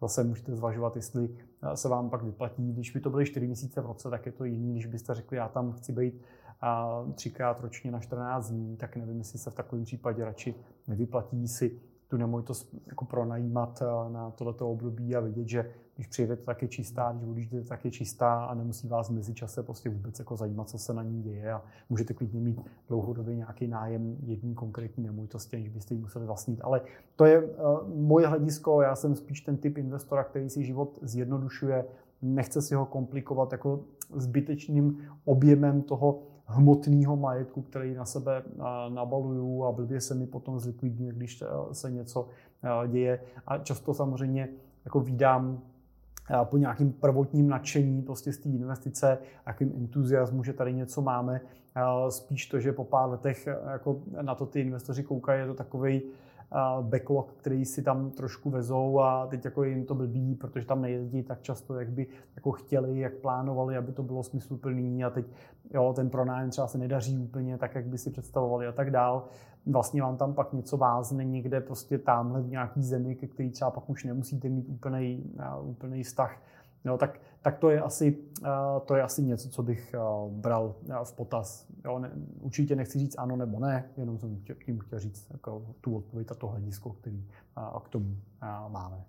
Zase můžete zvažovat, jestli se vám pak vyplatí. Když by to byly 4 měsíce v roce, tak je to jiný, když byste řekli, já tam chci být a třikrát ročně na 14 dní, tak nevím, jestli se v takovém případě radši nevyplatí si tu nemovitost jako pronajímat na tohleto období a vidět, že když přijedete, tak je čistá, když odjížděte, tak je čistá a nemusí vás v mezičase prostě vůbec jako zajímat, co se na ní děje a můžete klidně mít dlouhodobě nějaký nájem jedné konkrétní nemovitosti, než byste ji museli vlastnit. Ale to je uh, moje hledisko, já jsem spíš ten typ investora, který si život zjednodušuje, nechce si ho komplikovat jako zbytečným objemem toho hmotného majetku, který na sebe nabaluju a blbě se mi potom zlikvidňuje, když se něco děje. A často samozřejmě jako výdám po nějakým prvotním nadšení prostě z té investice, jakým entuziasmu, že tady něco máme. Spíš to, že po pár letech jako na to ty investoři koukají, je to takový backlog, který si tam trošku vezou a teď jako jim to blbí, protože tam nejezdí tak často, jak by jako chtěli, jak plánovali, aby to bylo smysluplný a teď jo, ten pronájem třeba se nedaří úplně tak, jak by si představovali a tak dál. Vlastně vám tam pak něco vázne někde prostě tamhle v nějaký zemi, ke který třeba pak už nemusíte mít úplný, úplný vztah Jo, tak, tak to, je asi, to je asi něco, co bych bral v potaz. Jo, ne, určitě nechci říct ano nebo ne, jenom jsem tím chtěl říct jako tu odpověď a to hledisko, který k tomu máme.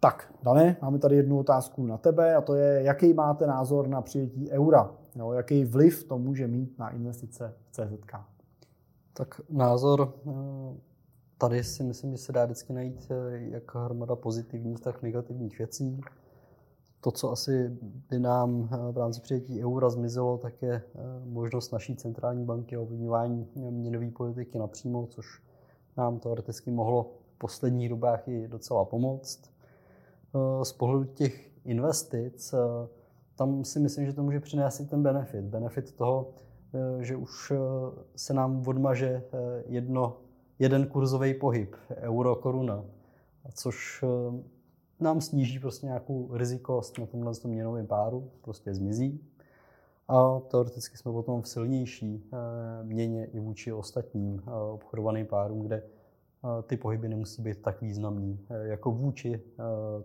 Tak, Dane, máme tady jednu otázku na tebe a to je, jaký máte názor na přijetí eura? Jo, jaký vliv to může mít na investice v CZK? Tak názor tady si myslím, že se dá vždycky najít eh, jak hromada pozitivních, tak negativních věcí. To, co asi by nám eh, v rámci přijetí eura zmizelo, tak je eh, možnost naší centrální banky a ovlivňování měnové politiky napřímo, což nám teoreticky mohlo v posledních dobách i docela pomoct. Z pohledu těch investic, tam si myslím, že to může přinést i ten benefit. Benefit toho, že už se nám odmaže jedno jeden kurzový pohyb, euro, koruna, což eh, nám sníží prostě nějakou rizikost na tomhle měnovém páru, prostě zmizí. A teoreticky jsme potom v silnější eh, měně i vůči ostatním eh, obchodovaným párům, kde ty pohyby nemusí být tak významný jako vůči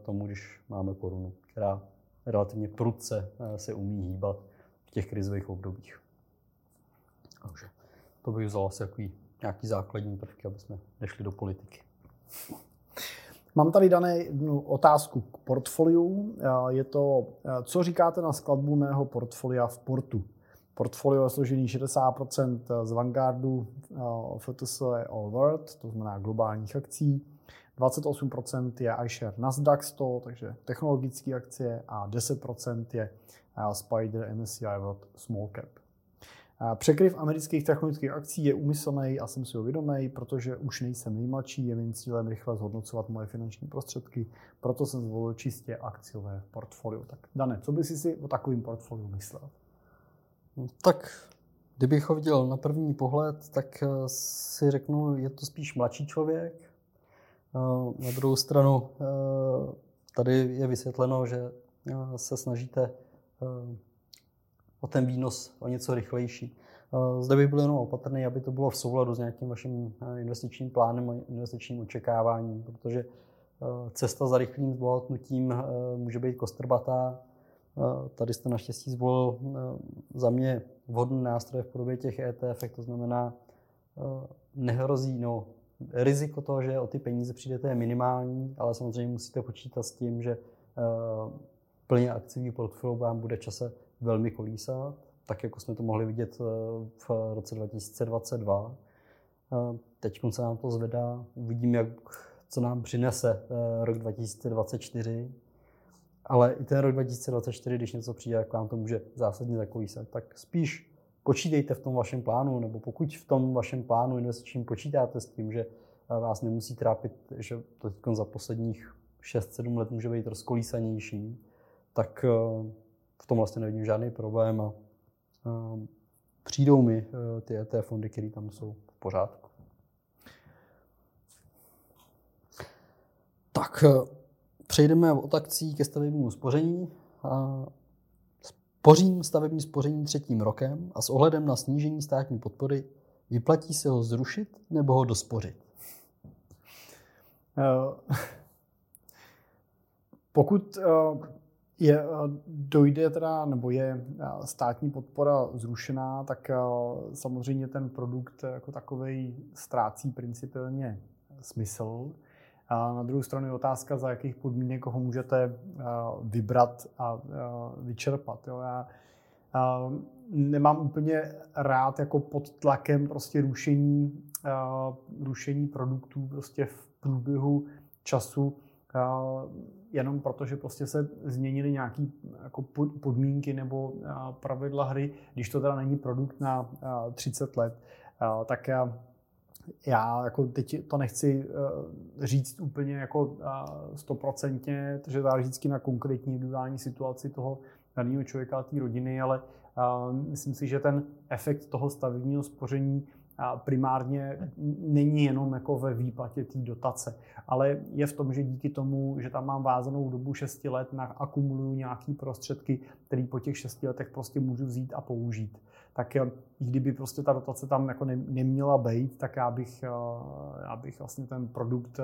tomu, když máme korunu, která relativně prudce se umí hýbat v těch krizových obdobích. Takže to bych vzal asi jako nějaký základní prvky, aby jsme nešli do politiky. Mám tady dané jednu otázku k portfoliu. Je to, co říkáte na skladbu mého portfolia v portu? Portfolio je složený 60% z Vanguardu, FTS All World, to znamená globálních akcí, 28% je iShare Nasdaq 100, takže technologické akcie a 10% je Spider MSCI World Small Cap. Překryv amerických technologických akcí je umyslný a jsem si ho vědomý, protože už nejsem nejmladší, je mým cílem rychle zhodnocovat moje finanční prostředky, proto jsem zvolil čistě akciové portfolio. Tak Dane, co bys si o takovém portfoliu myslel? No, tak kdybych ho viděl na první pohled, tak eh, si řeknu, je to spíš mladší člověk. Eh, na druhou stranu eh, tady je vysvětleno, že se snažíte o ten výnos o něco rychlejší. Zde bych byl jenom opatrný, aby to bylo v souladu s nějakým vaším investičním plánem a investičním očekáváním, protože cesta za rychlým zbohatnutím může být kostrbatá. Tady jste naštěstí zvolil za mě vhodný nástroj v podobě těch ETF, to znamená, nehrozí, no, riziko toho, že o ty peníze přijdete je minimální, ale samozřejmě musíte počítat s tím, že plně akciový portfolio vám bude čase velmi kolísat, tak jako jsme to mohli vidět v roce 2022. Teď se nám to zvedá, uvidíme, jak, co nám přinese rok 2024. Ale i ten rok 2024, když něco přijde, jak vám to může zásadně zakolísat. Tak spíš počítejte v tom vašem plánu, nebo pokud v tom vašem plánu investičním počítáte s tím, že vás nemusí trápit, že to za posledních 6-7 let může být rozkolísanější, tak v tom vlastně nevidím žádný problém a přijdou mi ty ETF fondy, které tam jsou v pořádku. Tak přejdeme od akcí ke stavebnímu spoření. Spořím stavební spoření třetím rokem a s ohledem na snížení státní podpory vyplatí se ho zrušit nebo ho dospořit? Uh, pokud je, dojde teda, nebo je státní podpora zrušená, tak samozřejmě ten produkt jako takový ztrácí principiálně smysl. A na druhou stranu je otázka, za jakých podmínek ho můžete vybrat a vyčerpat. Jo. Já nemám úplně rád jako pod tlakem prostě rušení, rušení produktů prostě v průběhu času, jenom proto, že prostě se změnily nějaké jako podmínky nebo pravidla hry, když to teda není produkt na 30 let, tak já jako teď to nechci říct úplně jako stoprocentně, protože záleží vždycky na konkrétní individuální situaci toho daného člověka a té rodiny, ale myslím si, že ten efekt toho stavebního spoření primárně není jenom jako ve výplatě té dotace, ale je v tom, že díky tomu, že tam mám vázanou dobu 6 let, akumuluju nějaké prostředky, které po těch 6 letech prostě můžu vzít a použít. Tak eh, i kdyby prostě ta dotace tam jako neměla být, tak já bych, eh, já bych vlastně ten produkt eh,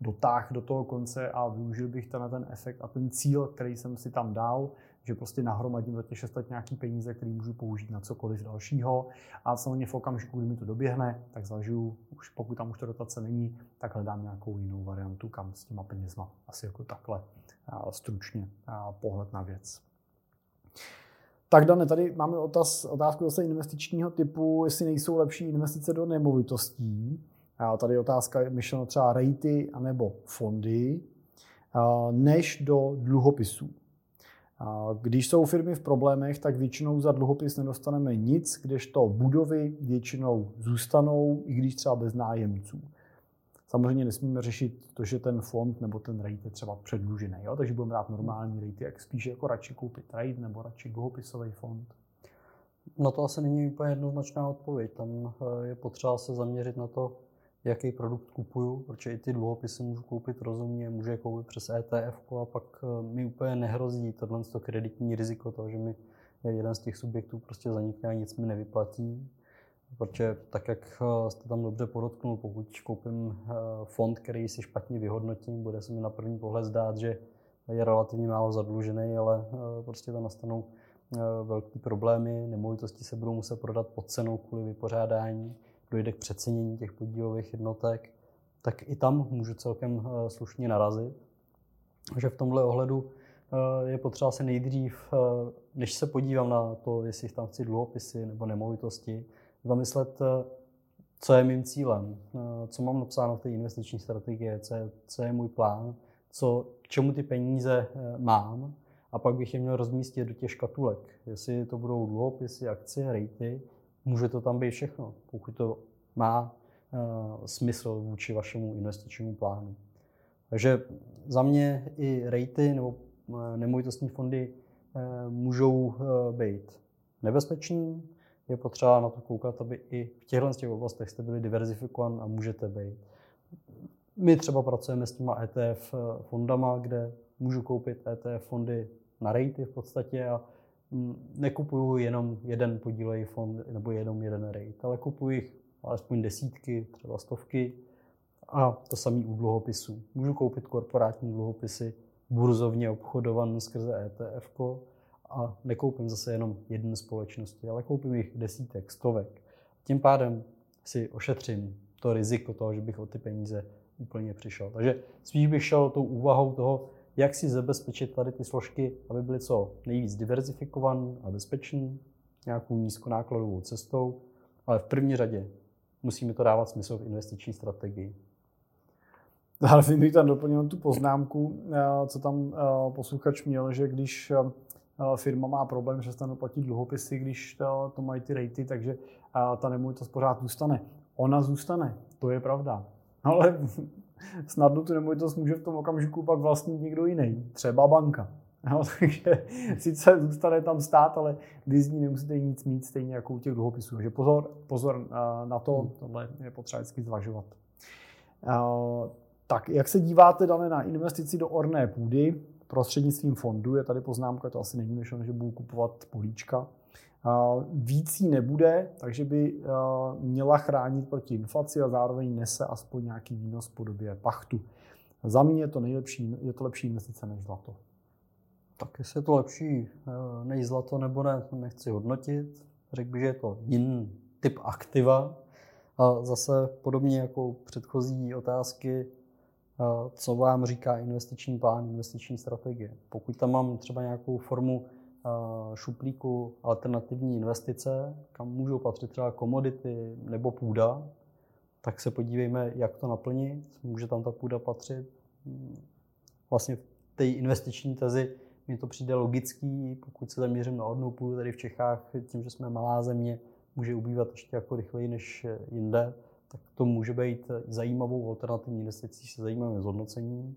dotáhl do toho konce a využil bych ten, ten efekt a ten cíl, který jsem si tam dal, že prostě nahromadím za těch 6 let nějaký peníze, které můžu použít na cokoliv dalšího. A samozřejmě v okamžiku, kdy mi to doběhne, tak zvažuju, už pokud tam už ta dotace není, tak hledám nějakou jinou variantu, kam s těma penězma. Asi jako takhle stručně pohled na věc. Tak Dane, tady máme otaz, otázku zase investičního typu, jestli nejsou lepší investice do nemovitostí. A tady je otázka myšleno třeba rejty anebo fondy, než do dluhopisů. Když jsou firmy v problémech, tak většinou za dluhopis nedostaneme nic, kdežto budovy většinou zůstanou, i když třeba bez nájemců. Samozřejmě nesmíme řešit to, že ten fond nebo ten rate je třeba předlužený, jo? takže budeme dát normální rate, jak spíš jako radši koupit rate nebo radši dluhopisový fond. No to asi není úplně jednoznačná odpověď. Tam eh, je potřeba se zaměřit na to, jaký produkt kupuju, protože i ty dluhopisy můžu koupit rozumně, můžu je koupit přes ETF a pak eh, mi úplně nehrozí tohle to kreditní riziko toho, že mi jeden z těch subjektů prostě zanikne a nic mi nevyplatí. Protože tak, jak eh, jste tam dobře podotknul, pokud koupím eh, fond, který si špatně vyhodnotím, bude se mi na první pohled zdát, že je relativně málo zadlužený, ale prostě tam nastanou velké problémy, nemovitosti se budou muset prodat pod cenou kvůli vypořádání dojde k přecenění těch podílových jednotek, tak i tam můžu celkem eh, slušně narazit. že v tomhle ohledu eh, je potřeba se nejdřív, eh, než se podívám na to, jestli tam chci dluhopisy nebo nemovitosti, zamyslet, co je mým cílem, co mám napsáno v té investiční strategii, co je, co je můj plán, co, k čemu ty peníze mám a pak bych je měl rozmístit do těch škatulek. Jestli to budou dluhopisy, akcie, rejty, může to tam být všechno, pokud to má uh, smysl vůči vašemu investičnímu plánu. Takže za mě i rejty nebo uh, nemovitostní fondy uh, můžou být nebezpeční. Je potřeba na to koukat, aby i v těchto těch oblastech jste byli diverzifikovaní a můžete být. My třeba pracujeme s těma ETF fondama, kde můžu koupit ETF fondy na rejty v podstatě a nekupuju jenom jeden podílový fond nebo jenom jeden rate, ale kupuji jich alespoň desítky, třeba stovky a to samý u dluhopisů. Můžu koupit korporátní dluhopisy, burzovně obchodované skrze ETF a nekoupím zase jenom jednu společnosti, ale koupím jich desítek, stovek. Tím pádem si ošetřím to riziko toho, že bych o ty peníze úplně přišel. Takže spíš bych šel tou úvahou toho, jak si zabezpečit tady ty složky, aby byly co nejvíc diverzifikované a bezpečné, nějakou nízkonákladovou cestou, ale v první řadě musíme to dávat smysl v investiční strategii. Ale bych tam doplnil tu poznámku, eh, co tam eh, posluchač měl, že když eh, firma má problém, že se platí dluhopisy, když to, to mají ty rejty, takže ta nemovitost pořád zůstane. Ona zůstane, to je pravda. Ale snadno tu nemovitost může v tom okamžiku pak vlastnit někdo jiný, třeba banka. No, takže sice zůstane tam stát, ale vy z ní nemusíte nic mít, stejně jako u těch dluhopisů. Takže pozor, pozor na to, hmm. tohle je potřeba vždycky zvažovat. Tak, jak se díváte, Dane, na investici do orné půdy prostřednictvím fondu? Je tady poznámka, to asi není myšleno, že budu kupovat políčka. Víc jí nebude, takže by měla chránit proti inflaci a zároveň nese aspoň nějaký výnos v podobě pachtu. Za mě je to nejlepší, je to lepší investice než zlato. Tak jestli je to lepší eh, než zlato nebo ne, nechci hodnotit. Řekl bych, že je to jiný typ aktiva. A zase podobně jako předchozí otázky, eh, co vám říká investiční plán, investiční strategie. Pokud tam mám třeba nějakou formu šuplíku alternativní investice, kam můžou patřit třeba komodity nebo půda, tak se podívejme, jak to naplnit. Může tam ta půda patřit. Vlastně v té investiční tezi mně to přijde logický, pokud se zaměřím na odnou půdu tady v Čechách, tím, že jsme malá země, může ubývat ještě jako rychleji než jinde, tak to může být zajímavou alternativní investicí se zajímavým zhodnocením.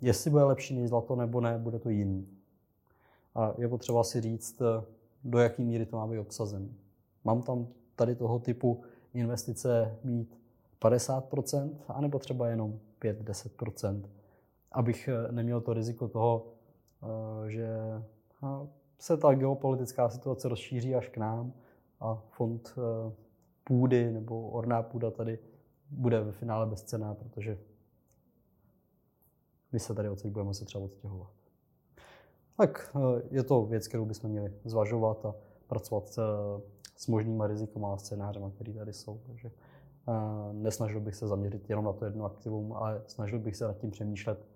Jestli bude lepší než zlato nebo ne, bude to jiný. A je potřeba si říct, do jaké míry to má být obsazen. Mám tam tady toho typu investice mít 50%, anebo třeba jenom 5-10%, abych neměl to riziko toho, Eh, že se ta geopolitická situace rozšíří až k nám a fond eh, půdy nebo orná půda tady bude ve finále bezcená, protože my se tady odsaď budeme se třeba odstěhovat. Tak eh, je to věc, kterou bychom měli zvažovat a pracovat s možnýma rizikama a scénářema, které tady jsou. Takže nesnažil bych se zaměřit jenom na to jedno aktivum, ale snažil bych se nad tím přemýšlet,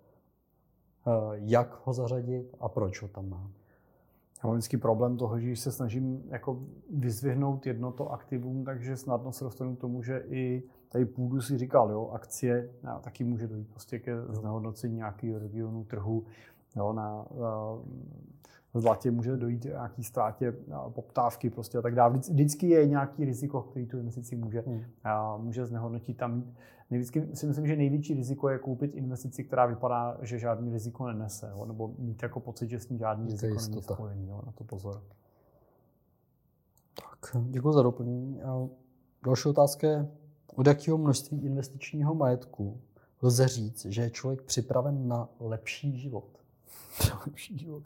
Eh, jak ho zařadit a proč ho tam mám. Já mám vždycky problém toho, že když se snažím jako vyzvihnout jedno to aktivum, takže snadno se dostanu k tomu, že i tady půdu si říkal, jo, akcie, a taky může dojít prostě ke znehodnocení nějakého regionu, trhu, jo, na, na zlatě může dojít nějaký ztrátě poptávky prostě a tak dále. Vždycky je nějaký riziko, který tu investici může, hmm. může znehodnotit tam Vždycky si myslím, že největší riziko je koupit investici, která vypadá, že žádný riziko nenese, jo? nebo mít jako pocit, že s ní žádný to riziko není spojený. Jo? Na to pozor. Tak, děkuji za doplnění. A další otázka je, od jakého množství investičního majetku lze říct, že je člověk připraven na lepší život? Lepší život.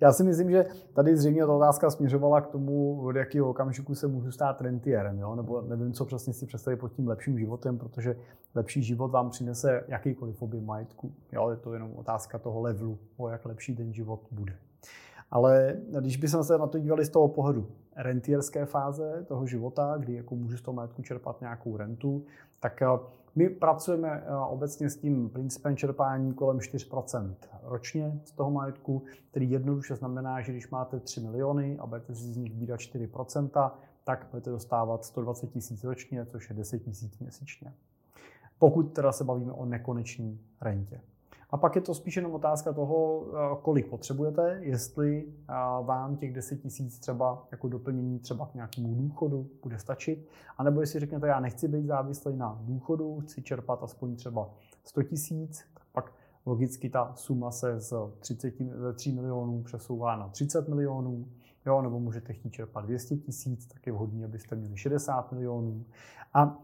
Já si myslím, že tady zřejmě ta otázka směřovala k tomu, od jakého okamžiku se můžu stát rentierem, jo? nebo nevím, co přesně si představit pod tím lepším životem, protože lepší život vám přinese jakýkoliv objem majetku. Jo? Je to jenom otázka toho levelu, o jak lepší ten život bude. Ale když bychom se na to dívali z toho pohledu rentierské fáze toho života, kdy jako můžu z toho majetku čerpat nějakou rentu, tak eh, my pracujeme eh, obecně s tím principem čerpání kolem 4% ročně z toho majetku, který jednoduše znamená, že když máte 3 miliony a budete si z nich výdat 4%, tak budete dostávat 120 tisíc ročně, což je 10 tisíc měsíčně. Pokud teda se bavíme o nekonečné rentě. A pak je to spíš jenom otázka toho, eh, kolik potřebujete, jestli eh, vám těch 10 tisíc třeba jako doplnění třeba k nějakému důchodu bude stačit, anebo jestli řeknete, já nechci být závislý na důchodu, chci čerpat aspoň třeba 100 tisíc, pak logicky ta suma se z 30, 3 milionů přesouvá na 30 milionů, jo, nebo můžete chtít čerpat 200 tisíc, tak je vhodné, abyste měli 60 milionů. A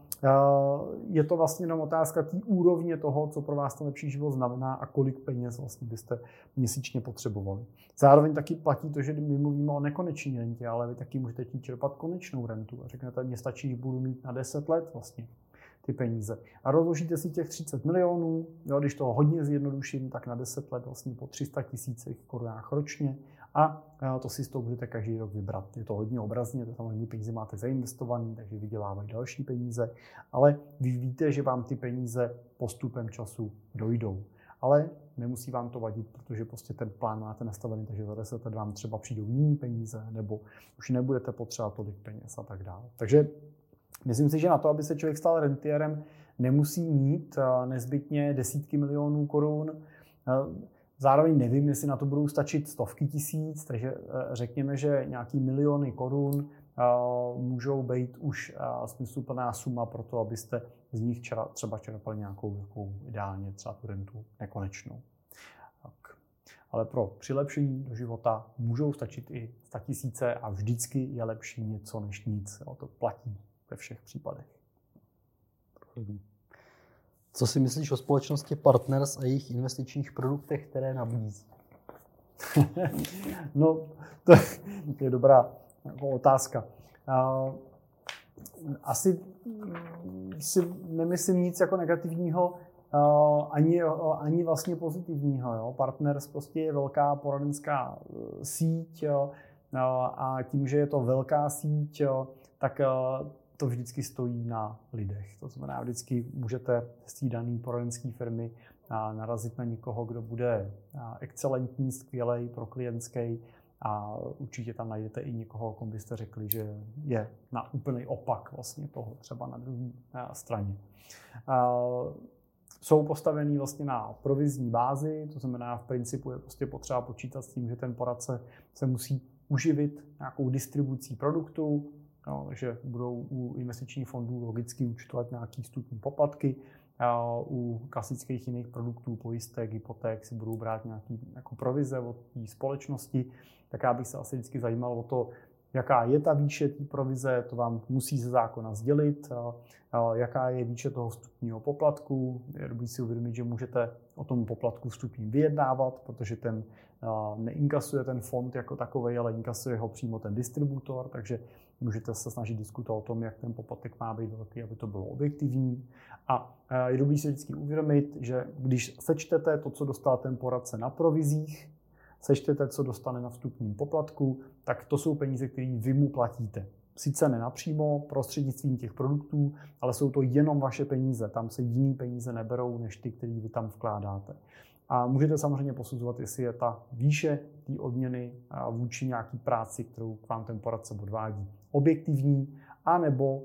je to vlastně jenom otázka té úrovně toho, co pro vás ten lepší život znamená a kolik peněz vlastně byste měsíčně potřebovali. Zároveň taky platí to, že my mluvíme o nekonečné rentě, ale vy taky můžete chtít čerpat konečnou rentu a řeknete, mně stačí, že budu mít na 10 let vlastně ty peníze. A rozložíte si těch 30 milionů, jo, když to hodně zjednoduším, tak na 10 let vlastně po 300 tisících korunách ročně a to si z toho můžete každý rok vybrat. Je to hodně obrazně, to samozřejmě peníze máte zainvestované, takže vydělávají další peníze, ale vy víte, že vám ty peníze postupem času dojdou. Ale nemusí vám to vadit, protože prostě ten plán máte nastavený, takže za 10 let vám třeba přijdou jiné peníze, nebo už nebudete potřebovat tolik peněz a tak dále. Takže myslím si, že na to, aby se člověk stal rentierem, nemusí mít eh, nezbytně desítky milionů korun. Zároveň nevím, jestli na to budou stačit stovky tisíc, takže eh, řekněme, že nějaký miliony korun eh, můžou být už eh, smysluplná suma pro to, abyste z nich třeba čerpali nějakou, nějakou ideálně třeba tu rentu nekonečnou. Tak. Ale pro přilepšení do života můžou stačit i tisíce a vždycky je lepší něco než nic. Jo, to platí ve všech případech. Co si myslíš o společnosti Partners a jejich investičních produktech, které nabízí? no, to je dobrá jako otázka. Asi si nemyslím nic jako negativního, ani, ani vlastně pozitivního. Jo. Partners prostě je velká poradenská e, síť jo, a tím, že je to velká síť, jo, tak e, to vždycky stojí na lidech. To znamená, vždycky můžete z té dané poradenské firmy narazit na někoho, kdo bude excelentní, skvělý, pro klientský a určitě tam najdete i někoho, komu byste řekli, že je na úplný opak vlastně toho, třeba na druhé straně. Jsou postavený vlastně na provizní bázi, to znamená v principu je prostě potřeba počítat s tím, že ten poradce se musí uživit nějakou distribucí produktu, Jo, takže budou u investičních fondů logicky účtovat nějaký vstupní poplatky. A u klasických jiných produktů, pojistek, hypoték si budou brát nějaký jako provize od té společnosti. Tak já bych se asi vždycky zajímal o to, jaká je ta výše té provize, to vám musí ze zákona sdělit, jaká je výše toho vstupního poplatku. Je dobrý si uvědomit, že můžete o tom poplatku vstupním vyjednávat, protože ten neinkasuje ten fond jako takový, ale inkasuje ho přímo ten distributor, takže můžete se snažit diskutovat o tom, jak ten poplatek má být velký, aby to bylo objektivní. A je dobrý si vždycky uvědomit, že když sečtete to, co dostal ten poradce na provizích, sečtete, co dostane na vstupním poplatku, tak to jsou peníze, které vy mu platíte. Sice ne napřímo prostřednictvím těch produktů, ale jsou to jenom vaše peníze. Tam se jiný peníze neberou, než ty, které vy tam vkládáte. A můžete samozřejmě posuzovat, jestli je ta výše té odměny vůči nějaký práci, kterou k vám ten poradce odvádí, objektivní, anebo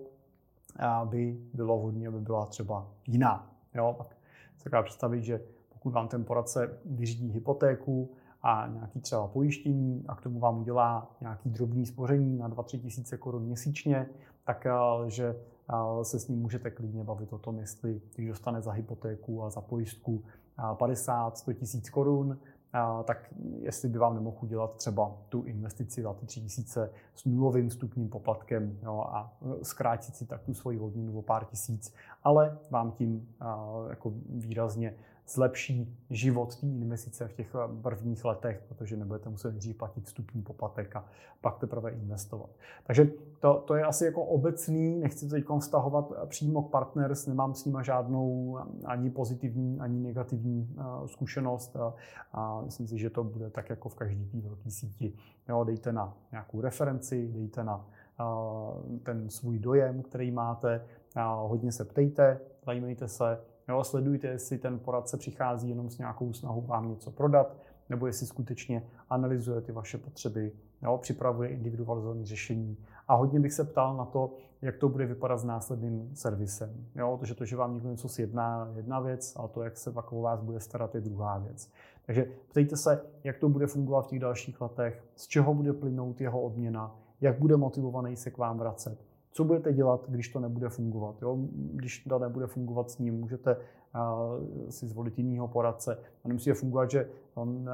by bylo vhodné, aby byla třeba jiná. Jo? Tak se dá představit, že pokud vám ten poradce vyřídí hypotéku a nějaký třeba pojištění a k tomu vám udělá nějaký drobný spoření na 2-3 tisíce korun měsíčně, tak že se s ním můžete klidně bavit o tom, jestli když dostane za hypotéku a za pojistku 50-100 tisíc korun, tak jestli by vám nemohl udělat třeba tu investici za ty 3 tisíce s nulovým stupním poplatkem jo, a zkrátit si tak tu svoji odměnu o pár tisíc, ale vám tím jako výrazně zlepší život té investice v těch eh, prvních letech, protože nebudete muset nejdřív platit vstupní poplatek a pak teprve investovat. Takže to, to je asi jako obecný, nechci to teď vztahovat eh, přímo k partners, nemám s nima žádnou eh, ani pozitivní, ani negativní zkušenost a myslím si, že to bude tak jako v každé té velké síti. Jo, dejte na nějakou referenci, dejte na ten svůj dojem, který máte, hodně se ptejte, zajímejte se, Jo, sledujte, jestli ten poradce přichází jenom s nějakou snahou vám něco prodat, nebo jestli skutečně analyzuje ty vaše potřeby, jo, připravuje individualizované řešení. A hodně bych se ptal na to, jak to bude vypadat s následným servisem. Jo, protože to, že vám někdo něco sjedná, je jedna věc, a to, jak se pak o vás bude starat, je druhá věc. Takže ptejte se, jak to bude fungovat v těch dalších letech, z čeho bude plynout jeho odměna, jak bude motivovaný se k vám vracet co budete dělat, když to nebude fungovat. Jo? Když to nebude fungovat s ním, můžete si zvolit jinýho poradce. A nemusí fungovat, že on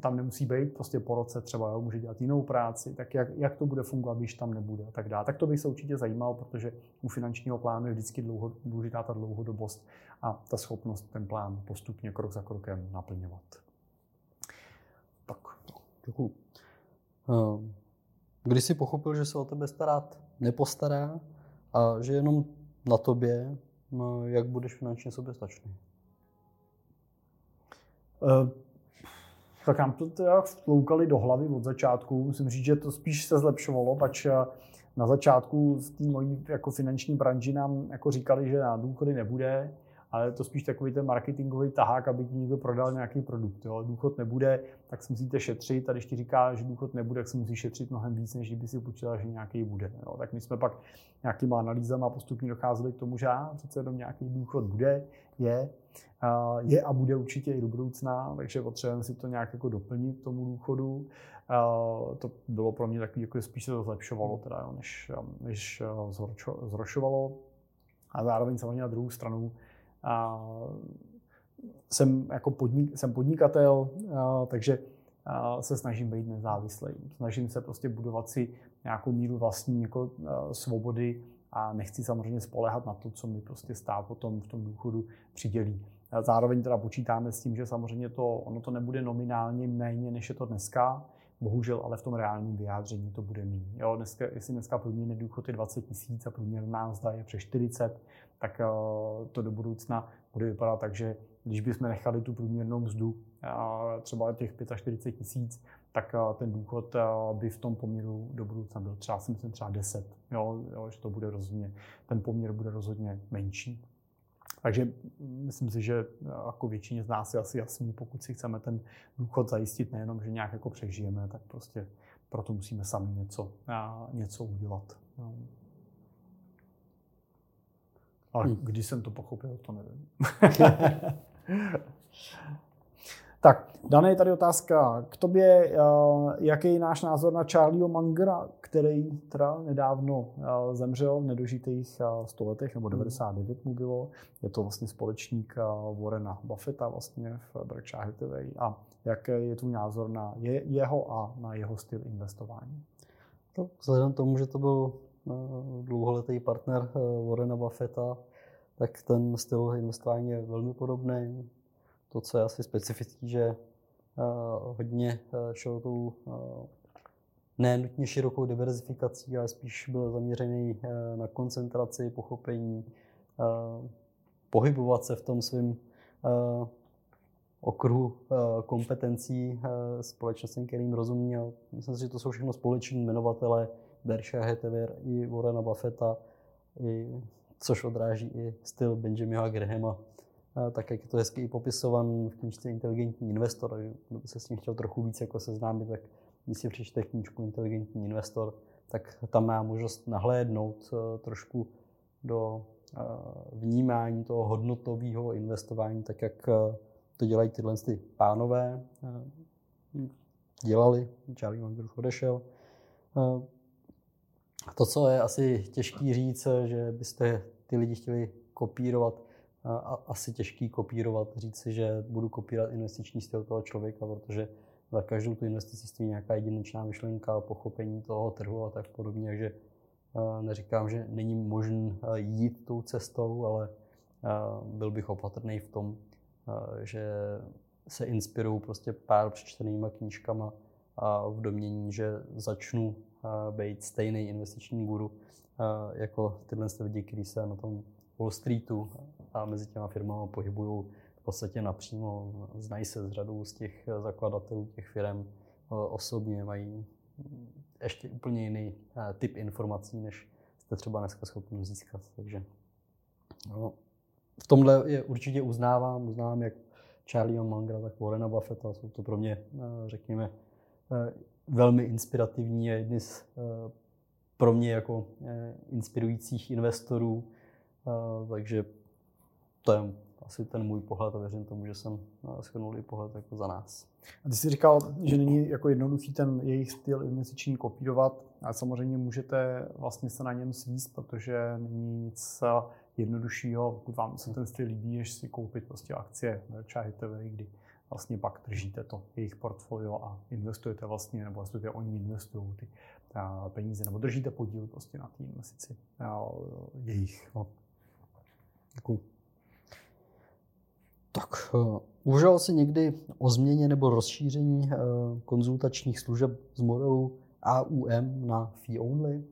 tam nemusí být prostě po roce třeba, jo, může dělat jinou práci, tak jak, jak to bude fungovat, když tam nebude a tak dále. Tak to by se určitě zajímalo, protože u finančního plánu je vždycky dlouho, důležitá ta dlouhodobost a ta schopnost ten plán postupně krok za krokem naplňovat. Tak, děkuji. Ehm, když jsi pochopil, že se o tebe starat nepostará a že jenom na tobě, no, jak budeš finančně soběstačný? Uh, tak nám to teda vloukali do hlavy od začátku. Musím říct, že to spíš se zlepšovalo, pač eh, na začátku v té mojí jako finanční branži nám jako říkali, že na důchody nebude, ale to spíš takový ten marketingový tahák, aby ti někdo prodal nějaký produkt. Jo. Důchod nebude, tak si musíte šetřit a když ti říká, že důchod nebude, tak si musí šetřit mnohem víc, než kdyby si počítala, že nějaký bude. Jo. Tak my jsme pak nějakýma analýzama postupně docházeli k tomu, že a, přece jenom nějaký důchod bude, je, je a bude určitě i do budoucna, takže potřebujeme si to nějak jako doplnit tomu důchodu. To bylo pro mě takový, jako spíš se to zlepšovalo, teda, jo, než, než zhoršovalo. A zároveň samozřejmě na druhou stranu a jsem, jako podnik, jsem podnikatel, a, takže a, se snažím být nezávislý. Snažím se prostě budovat si nějakou míru vlastní jako, a, svobody a nechci samozřejmě spolehat na to, co mi prostě stát potom v tom důchodu přidělí. Zároveň teda počítáme s tím, že samozřejmě to, ono to nebude nominálně méně, než je to dneska, bohužel ale v tom reálném vyjádření to bude méně. Jo, dneska, jestli dneska průměrný důchod je 20 tisíc a průměrná mzda je přes 40, tak eh, to do budoucna bude vypadat tak, že když bychom nechali tu průměrnou mzdu eh, třeba těch 45 tisíc, tak eh, ten důchod by v tom poměru do budoucna byl třeba, si myslím, třeba 10. Jo, jo, že to bude rozhodně, ten poměr bude rozhodně menší. Takže myslím si, že jako většině z nás je asi jasný, pokud si chceme ten důchod zajistit, nejenom, že nějak jako přežijeme, tak prostě proto musíme sami něco, něco udělat. Jo. Ale hmm. když jsem to pochopil, to nevím. tak, Dané, je tady otázka k tobě. Eh, jaký je náš názor na Charlieho Mangera, který teda nedávno eh, zemřel v nedožitých 100 eh, letech, nebo 99 mu bylo. Je to vlastně společník Warrena Buffetta vlastně v Berkshire Hathaway. A jaký je tvůj názor na jeho a na jeho styl investování? To, vzhledem k tomu, že to byl dlouholetý partner Warrena Buffetta, tak ten styl investování je velmi podobný. To, co je asi specifický, že hodně šel tou ne nutně širokou diverzifikací, ale spíš byl zaměřený na koncentraci, pochopení, pohybovat se v tom svém okruhu kompetencí společnosti, kterým rozuměl. Myslím si, že to jsou všechno společní jmenovatele Berkshire Hathaway i Warrena Buffetta, i, což odráží i styl Benjamina Grahama, tak jak je to hezky i popisovan v knižce Inteligentní investor. Kdo by se s tím chtěl trochu víc jako seznámit, tak když si přečte knížku Inteligentní investor, tak tam má možnost nahlédnout eh, trošku do eh, vnímání toho hodnotového investování, tak jak eh, to dělají tyhle ty pánové. Dělali, Charlie Munger odešel. To, co je asi těžký říct, že byste ty lidi chtěli kopírovat, asi těžký kopírovat, říct si, že budu kopírovat investiční styl toho člověka, protože za každou tu investici stojí nějaká jedinečná myšlenka, pochopení toho trhu a tak podobně. Takže eh, neříkám, že není možné eh, jít tou cestou, ale eh, byl bych opatrný v tom, že se inspiruju prostě pár přečtenýma knížkama a v domění, že začnu být stejný investiční guru jako tyhle lidi, kteří se na tom Wall Streetu a mezi těma firmami pohybují v podstatě napřímo, znají se s řadou z těch zakladatelů těch firm osobně, mají ještě úplně jiný eh, typ informací, než jste třeba dneska schopni získat. Takže no, v tomhle je určitě uznávám, uznávám jak Charlie Mangra, tak Warrena Buffetta, jsou to pro mě, eh, řekněme, eh, velmi inspirativní a jedny z pro mě jako inspirujících investorů, takže to je asi ten můj pohled a věřím tomu, že jsem schrnul i pohled jako za nás. A ty jsi říkal, že není jako jednoduchý ten jejich styl investiční kopírovat, a samozřejmě můžete vlastně se na něm svíst, protože není nic jednoduššího, pokud vám se ten styl líbí, než si koupit prostě akcie Berkshire Hathaway, kdy vlastně pak držíte to jejich portfolio a investujete vlastně, nebo vlastně oni investují ty peníze, nebo držíte podíl prostě na té investici jejich. No. Děkuji. Tak, uh, uvažoval jsi někdy o změně nebo rozšíření uh, konzultačních služeb z modelu AUM na fee only?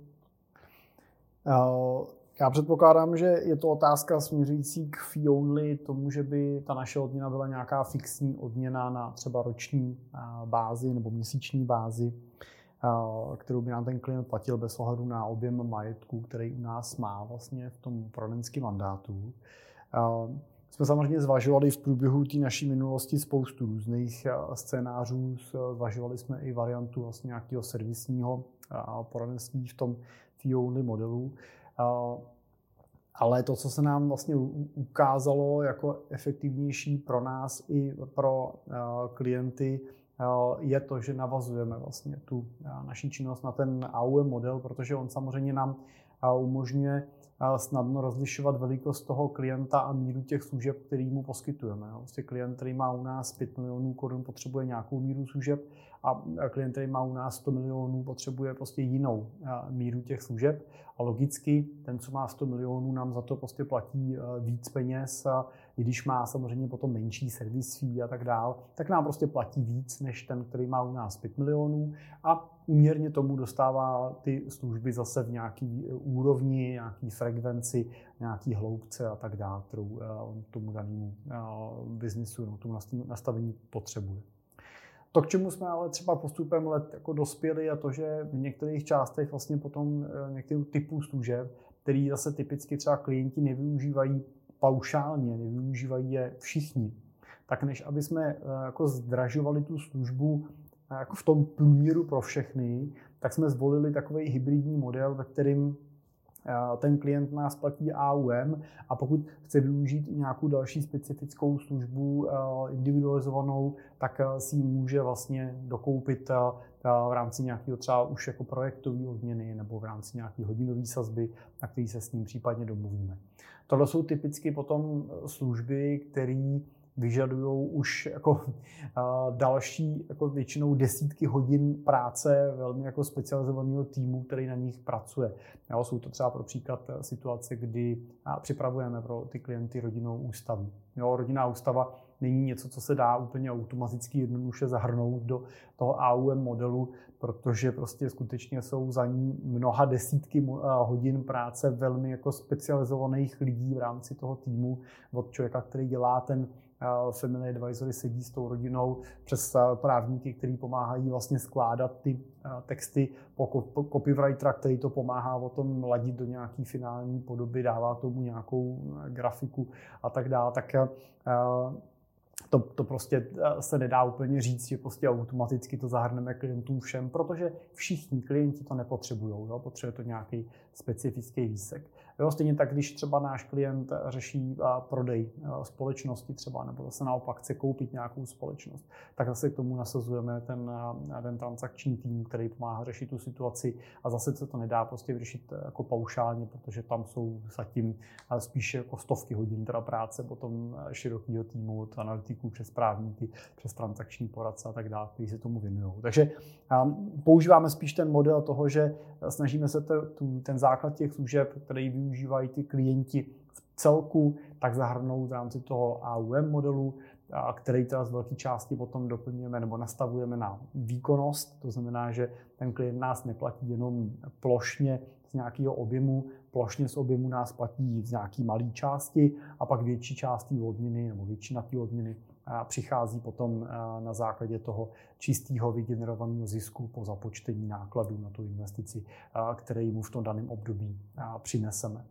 Uh, já předpokládám, že je to otázka směřující k fee only, tomu, že by ta naše odměna byla nějaká fixní odměna na třeba roční bázi nebo měsíční bázi, kterou by nám ten klient platil bez ohledu na objem majetku, který u nás má vlastně v tom poradenském mandátu. Jsme samozřejmě zvažovali v průběhu té naší minulosti spoustu různých scénářů. Zvažovali jsme i variantu vlastně nějakého servisního poradenství v tom fee only modelu. Ale to, co se nám vlastně ukázalo jako efektivnější pro nás i pro klienty, je to, že navazujeme vlastně tu naší činnost na ten AUM model, protože on samozřejmě nám umožňuje snadno rozlišovat velikost toho klienta a míru těch služeb, který mu poskytujeme. Vlastně klient, který má u nás 5 milionů korun, potřebuje nějakou míru služeb a klient, který má u nás 100 milionů, potřebuje prostě jinou míru těch služeb. A logicky ten, co má 100 milionů, nám za to prostě platí víc peněz, a i když má samozřejmě potom menší servis fee a tak dál, tak nám prostě platí víc než ten, který má u nás 5 milionů a uměrně tomu dostává ty služby zase v nějaký úrovni, nějaký frekvenci, nějaký hloubce a tak dále, kterou on tomu danému biznisu, no, tomu nastavení potřebuje. To, k čemu jsme ale třeba postupem let jako dospěli, a to, že v některých částech vlastně potom eh, některých typů služeb, který zase typicky třeba klienti nevyužívají paušálně, nevyužívají je všichni, tak než aby jsme eh, jako zdražovali tu službu eh, jako v tom průměru pro všechny, tak jsme zvolili takový hybridní model, ve kterým ten klient nás platí AUM a pokud chce využít nějakou další specifickou službu individualizovanou, tak si ji může vlastně dokoupit v rámci nějakého třeba už jako projektové odměny nebo v rámci nějaké hodinové sazby, na který se s ním případně domluvíme. Tohle jsou typicky potom služby, které vyžadují už jako další jako většinou desítky hodin práce velmi jako specializovaného týmu, který na nich pracuje. Jo, jsou to třeba pro příklad e, situace, kdy připravujeme pro ty klienty rodinnou ústavu. Jo, rodinná ústava není něco, co se dá úplně automaticky jednoduše zahrnout do toho AUM modelu, protože prostě skutečně jsou za ní mnoha desítky hodin práce velmi jako specializovaných lidí v rámci toho týmu od člověka, který dělá ten Family Advisory sedí s tou rodinou přes právníky, který pomáhají vlastně skládat ty texty po copywritera, který to pomáhá o tom ladit do nějaký finální podoby, dává tomu nějakou grafiku a tak dále. Tak to, to prostě se nedá úplně říct, že prostě automaticky to zahrneme klientům všem, protože všichni klienti to nepotřebují, potřebuje to nějaký specifický výsek. Jo, stejně tak, když třeba náš klient řeší prodej společnosti třeba, nebo zase naopak chce koupit nějakou společnost, tak zase k tomu nasazujeme ten, ten transakční tým, který pomáhá řešit tu situaci a zase se to nedá prostě vyřešit jako paušálně, protože tam jsou zatím spíše jako stovky hodin teda práce potom širokého týmu od analytiků přes právníky, přes transakční poradce a tak dále, kteří se tomu věnují. Takže používáme spíš ten model toho, že snažíme se ten základ těch služeb, který využívají ty klienti v celku, tak zahrnout v rámci toho AUM modelu, který teda z velké části potom doplňujeme nebo nastavujeme na výkonnost. To znamená, že ten klient nás neplatí jenom plošně z nějakého objemu, plošně z objemu nás platí z nějaké malé části a pak větší části odměny nebo většina té odměny přichází potom na základě toho čistého vygenerovaného zisku po započtení nákladů na tu investici, který mu v tom daném období přineseme.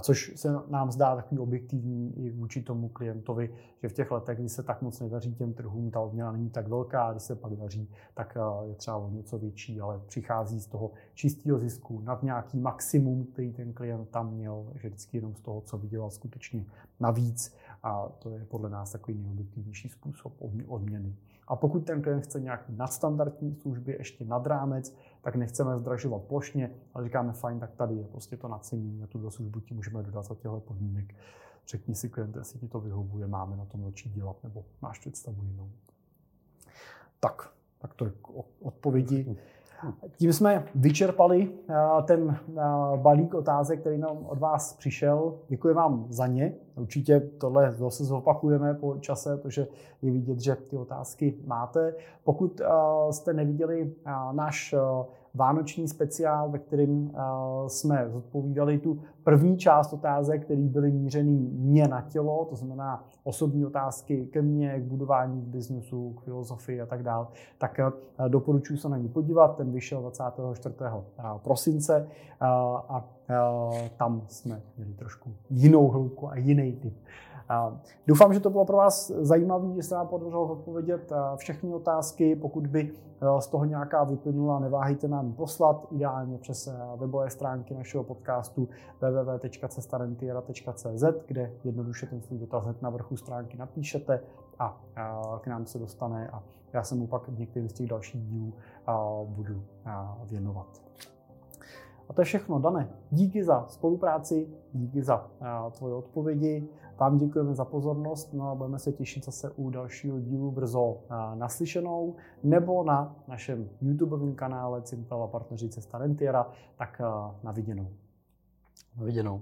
Což se nám zdá takový objektivní i vůči tomu klientovi, že v těch letech, kdy se tak moc nedaří těm trhům, ta odměna není tak velká, když se pak daří, tak je třeba o něco větší, ale přichází z toho čistého zisku nad nějaký maximum, který ten klient tam měl, že vždycky jenom z toho, co vydělal skutečně navíc a to je podle nás takový nejobjektivnější způsob odměny. A pokud ten klient chce nějaký nadstandardní služby ještě nad rámec, tak nechceme zdražovat plošně, ale říkáme fajn, tak tady je prostě to nacení a tuto službu ti můžeme dodat za těchto podmínek. Řekni si klient, jestli ti to vyhovuje, máme na tom začít dělat, nebo máš představu jinou. Tak, tak to je odpovědi. Tím jsme vyčerpali eh, ten eh, balík otázek, který nám od vás přišel. Děkuji vám za ně. Určitě tohle zase zopakujeme po čase, protože je vidět, že ty otázky máte. Pokud eh, jste neviděli náš vánoční speciál, ve kterém jsme zodpovídali tu první část otázek, které byly mířený mě na tělo, to znamená osobní otázky ke mně, k budování k biznesu, k filozofii a tak dále, tak doporučuji se na ně podívat. Ten vyšel 24. prosince a tam jsme měli trošku jinou hloubku a jiný typ Doufám, že to bylo pro vás zajímavé, že se nám podařilo odpovědět všechny otázky. Pokud by z toho nějaká vyplynula, neváhejte nám poslat, ideálně přes webové stránky našeho podcastu www.cestarentiera.cz, kde jednoduše ten svůj dotaz na vrchu stránky napíšete a k nám se dostane a já se mu pak v některým z těch dalších dílů budu věnovat. A to je všechno, Dane. Díky za spolupráci, díky za tvoje odpovědi. Vám děkujeme za pozornost, no a budeme se těšit zase u dalšího dílu brzo naslyšenou nebo na našem YouTubeovém kanále Cintal a partneři Cesta Rentiera, tak na viděnou. Na viděnou.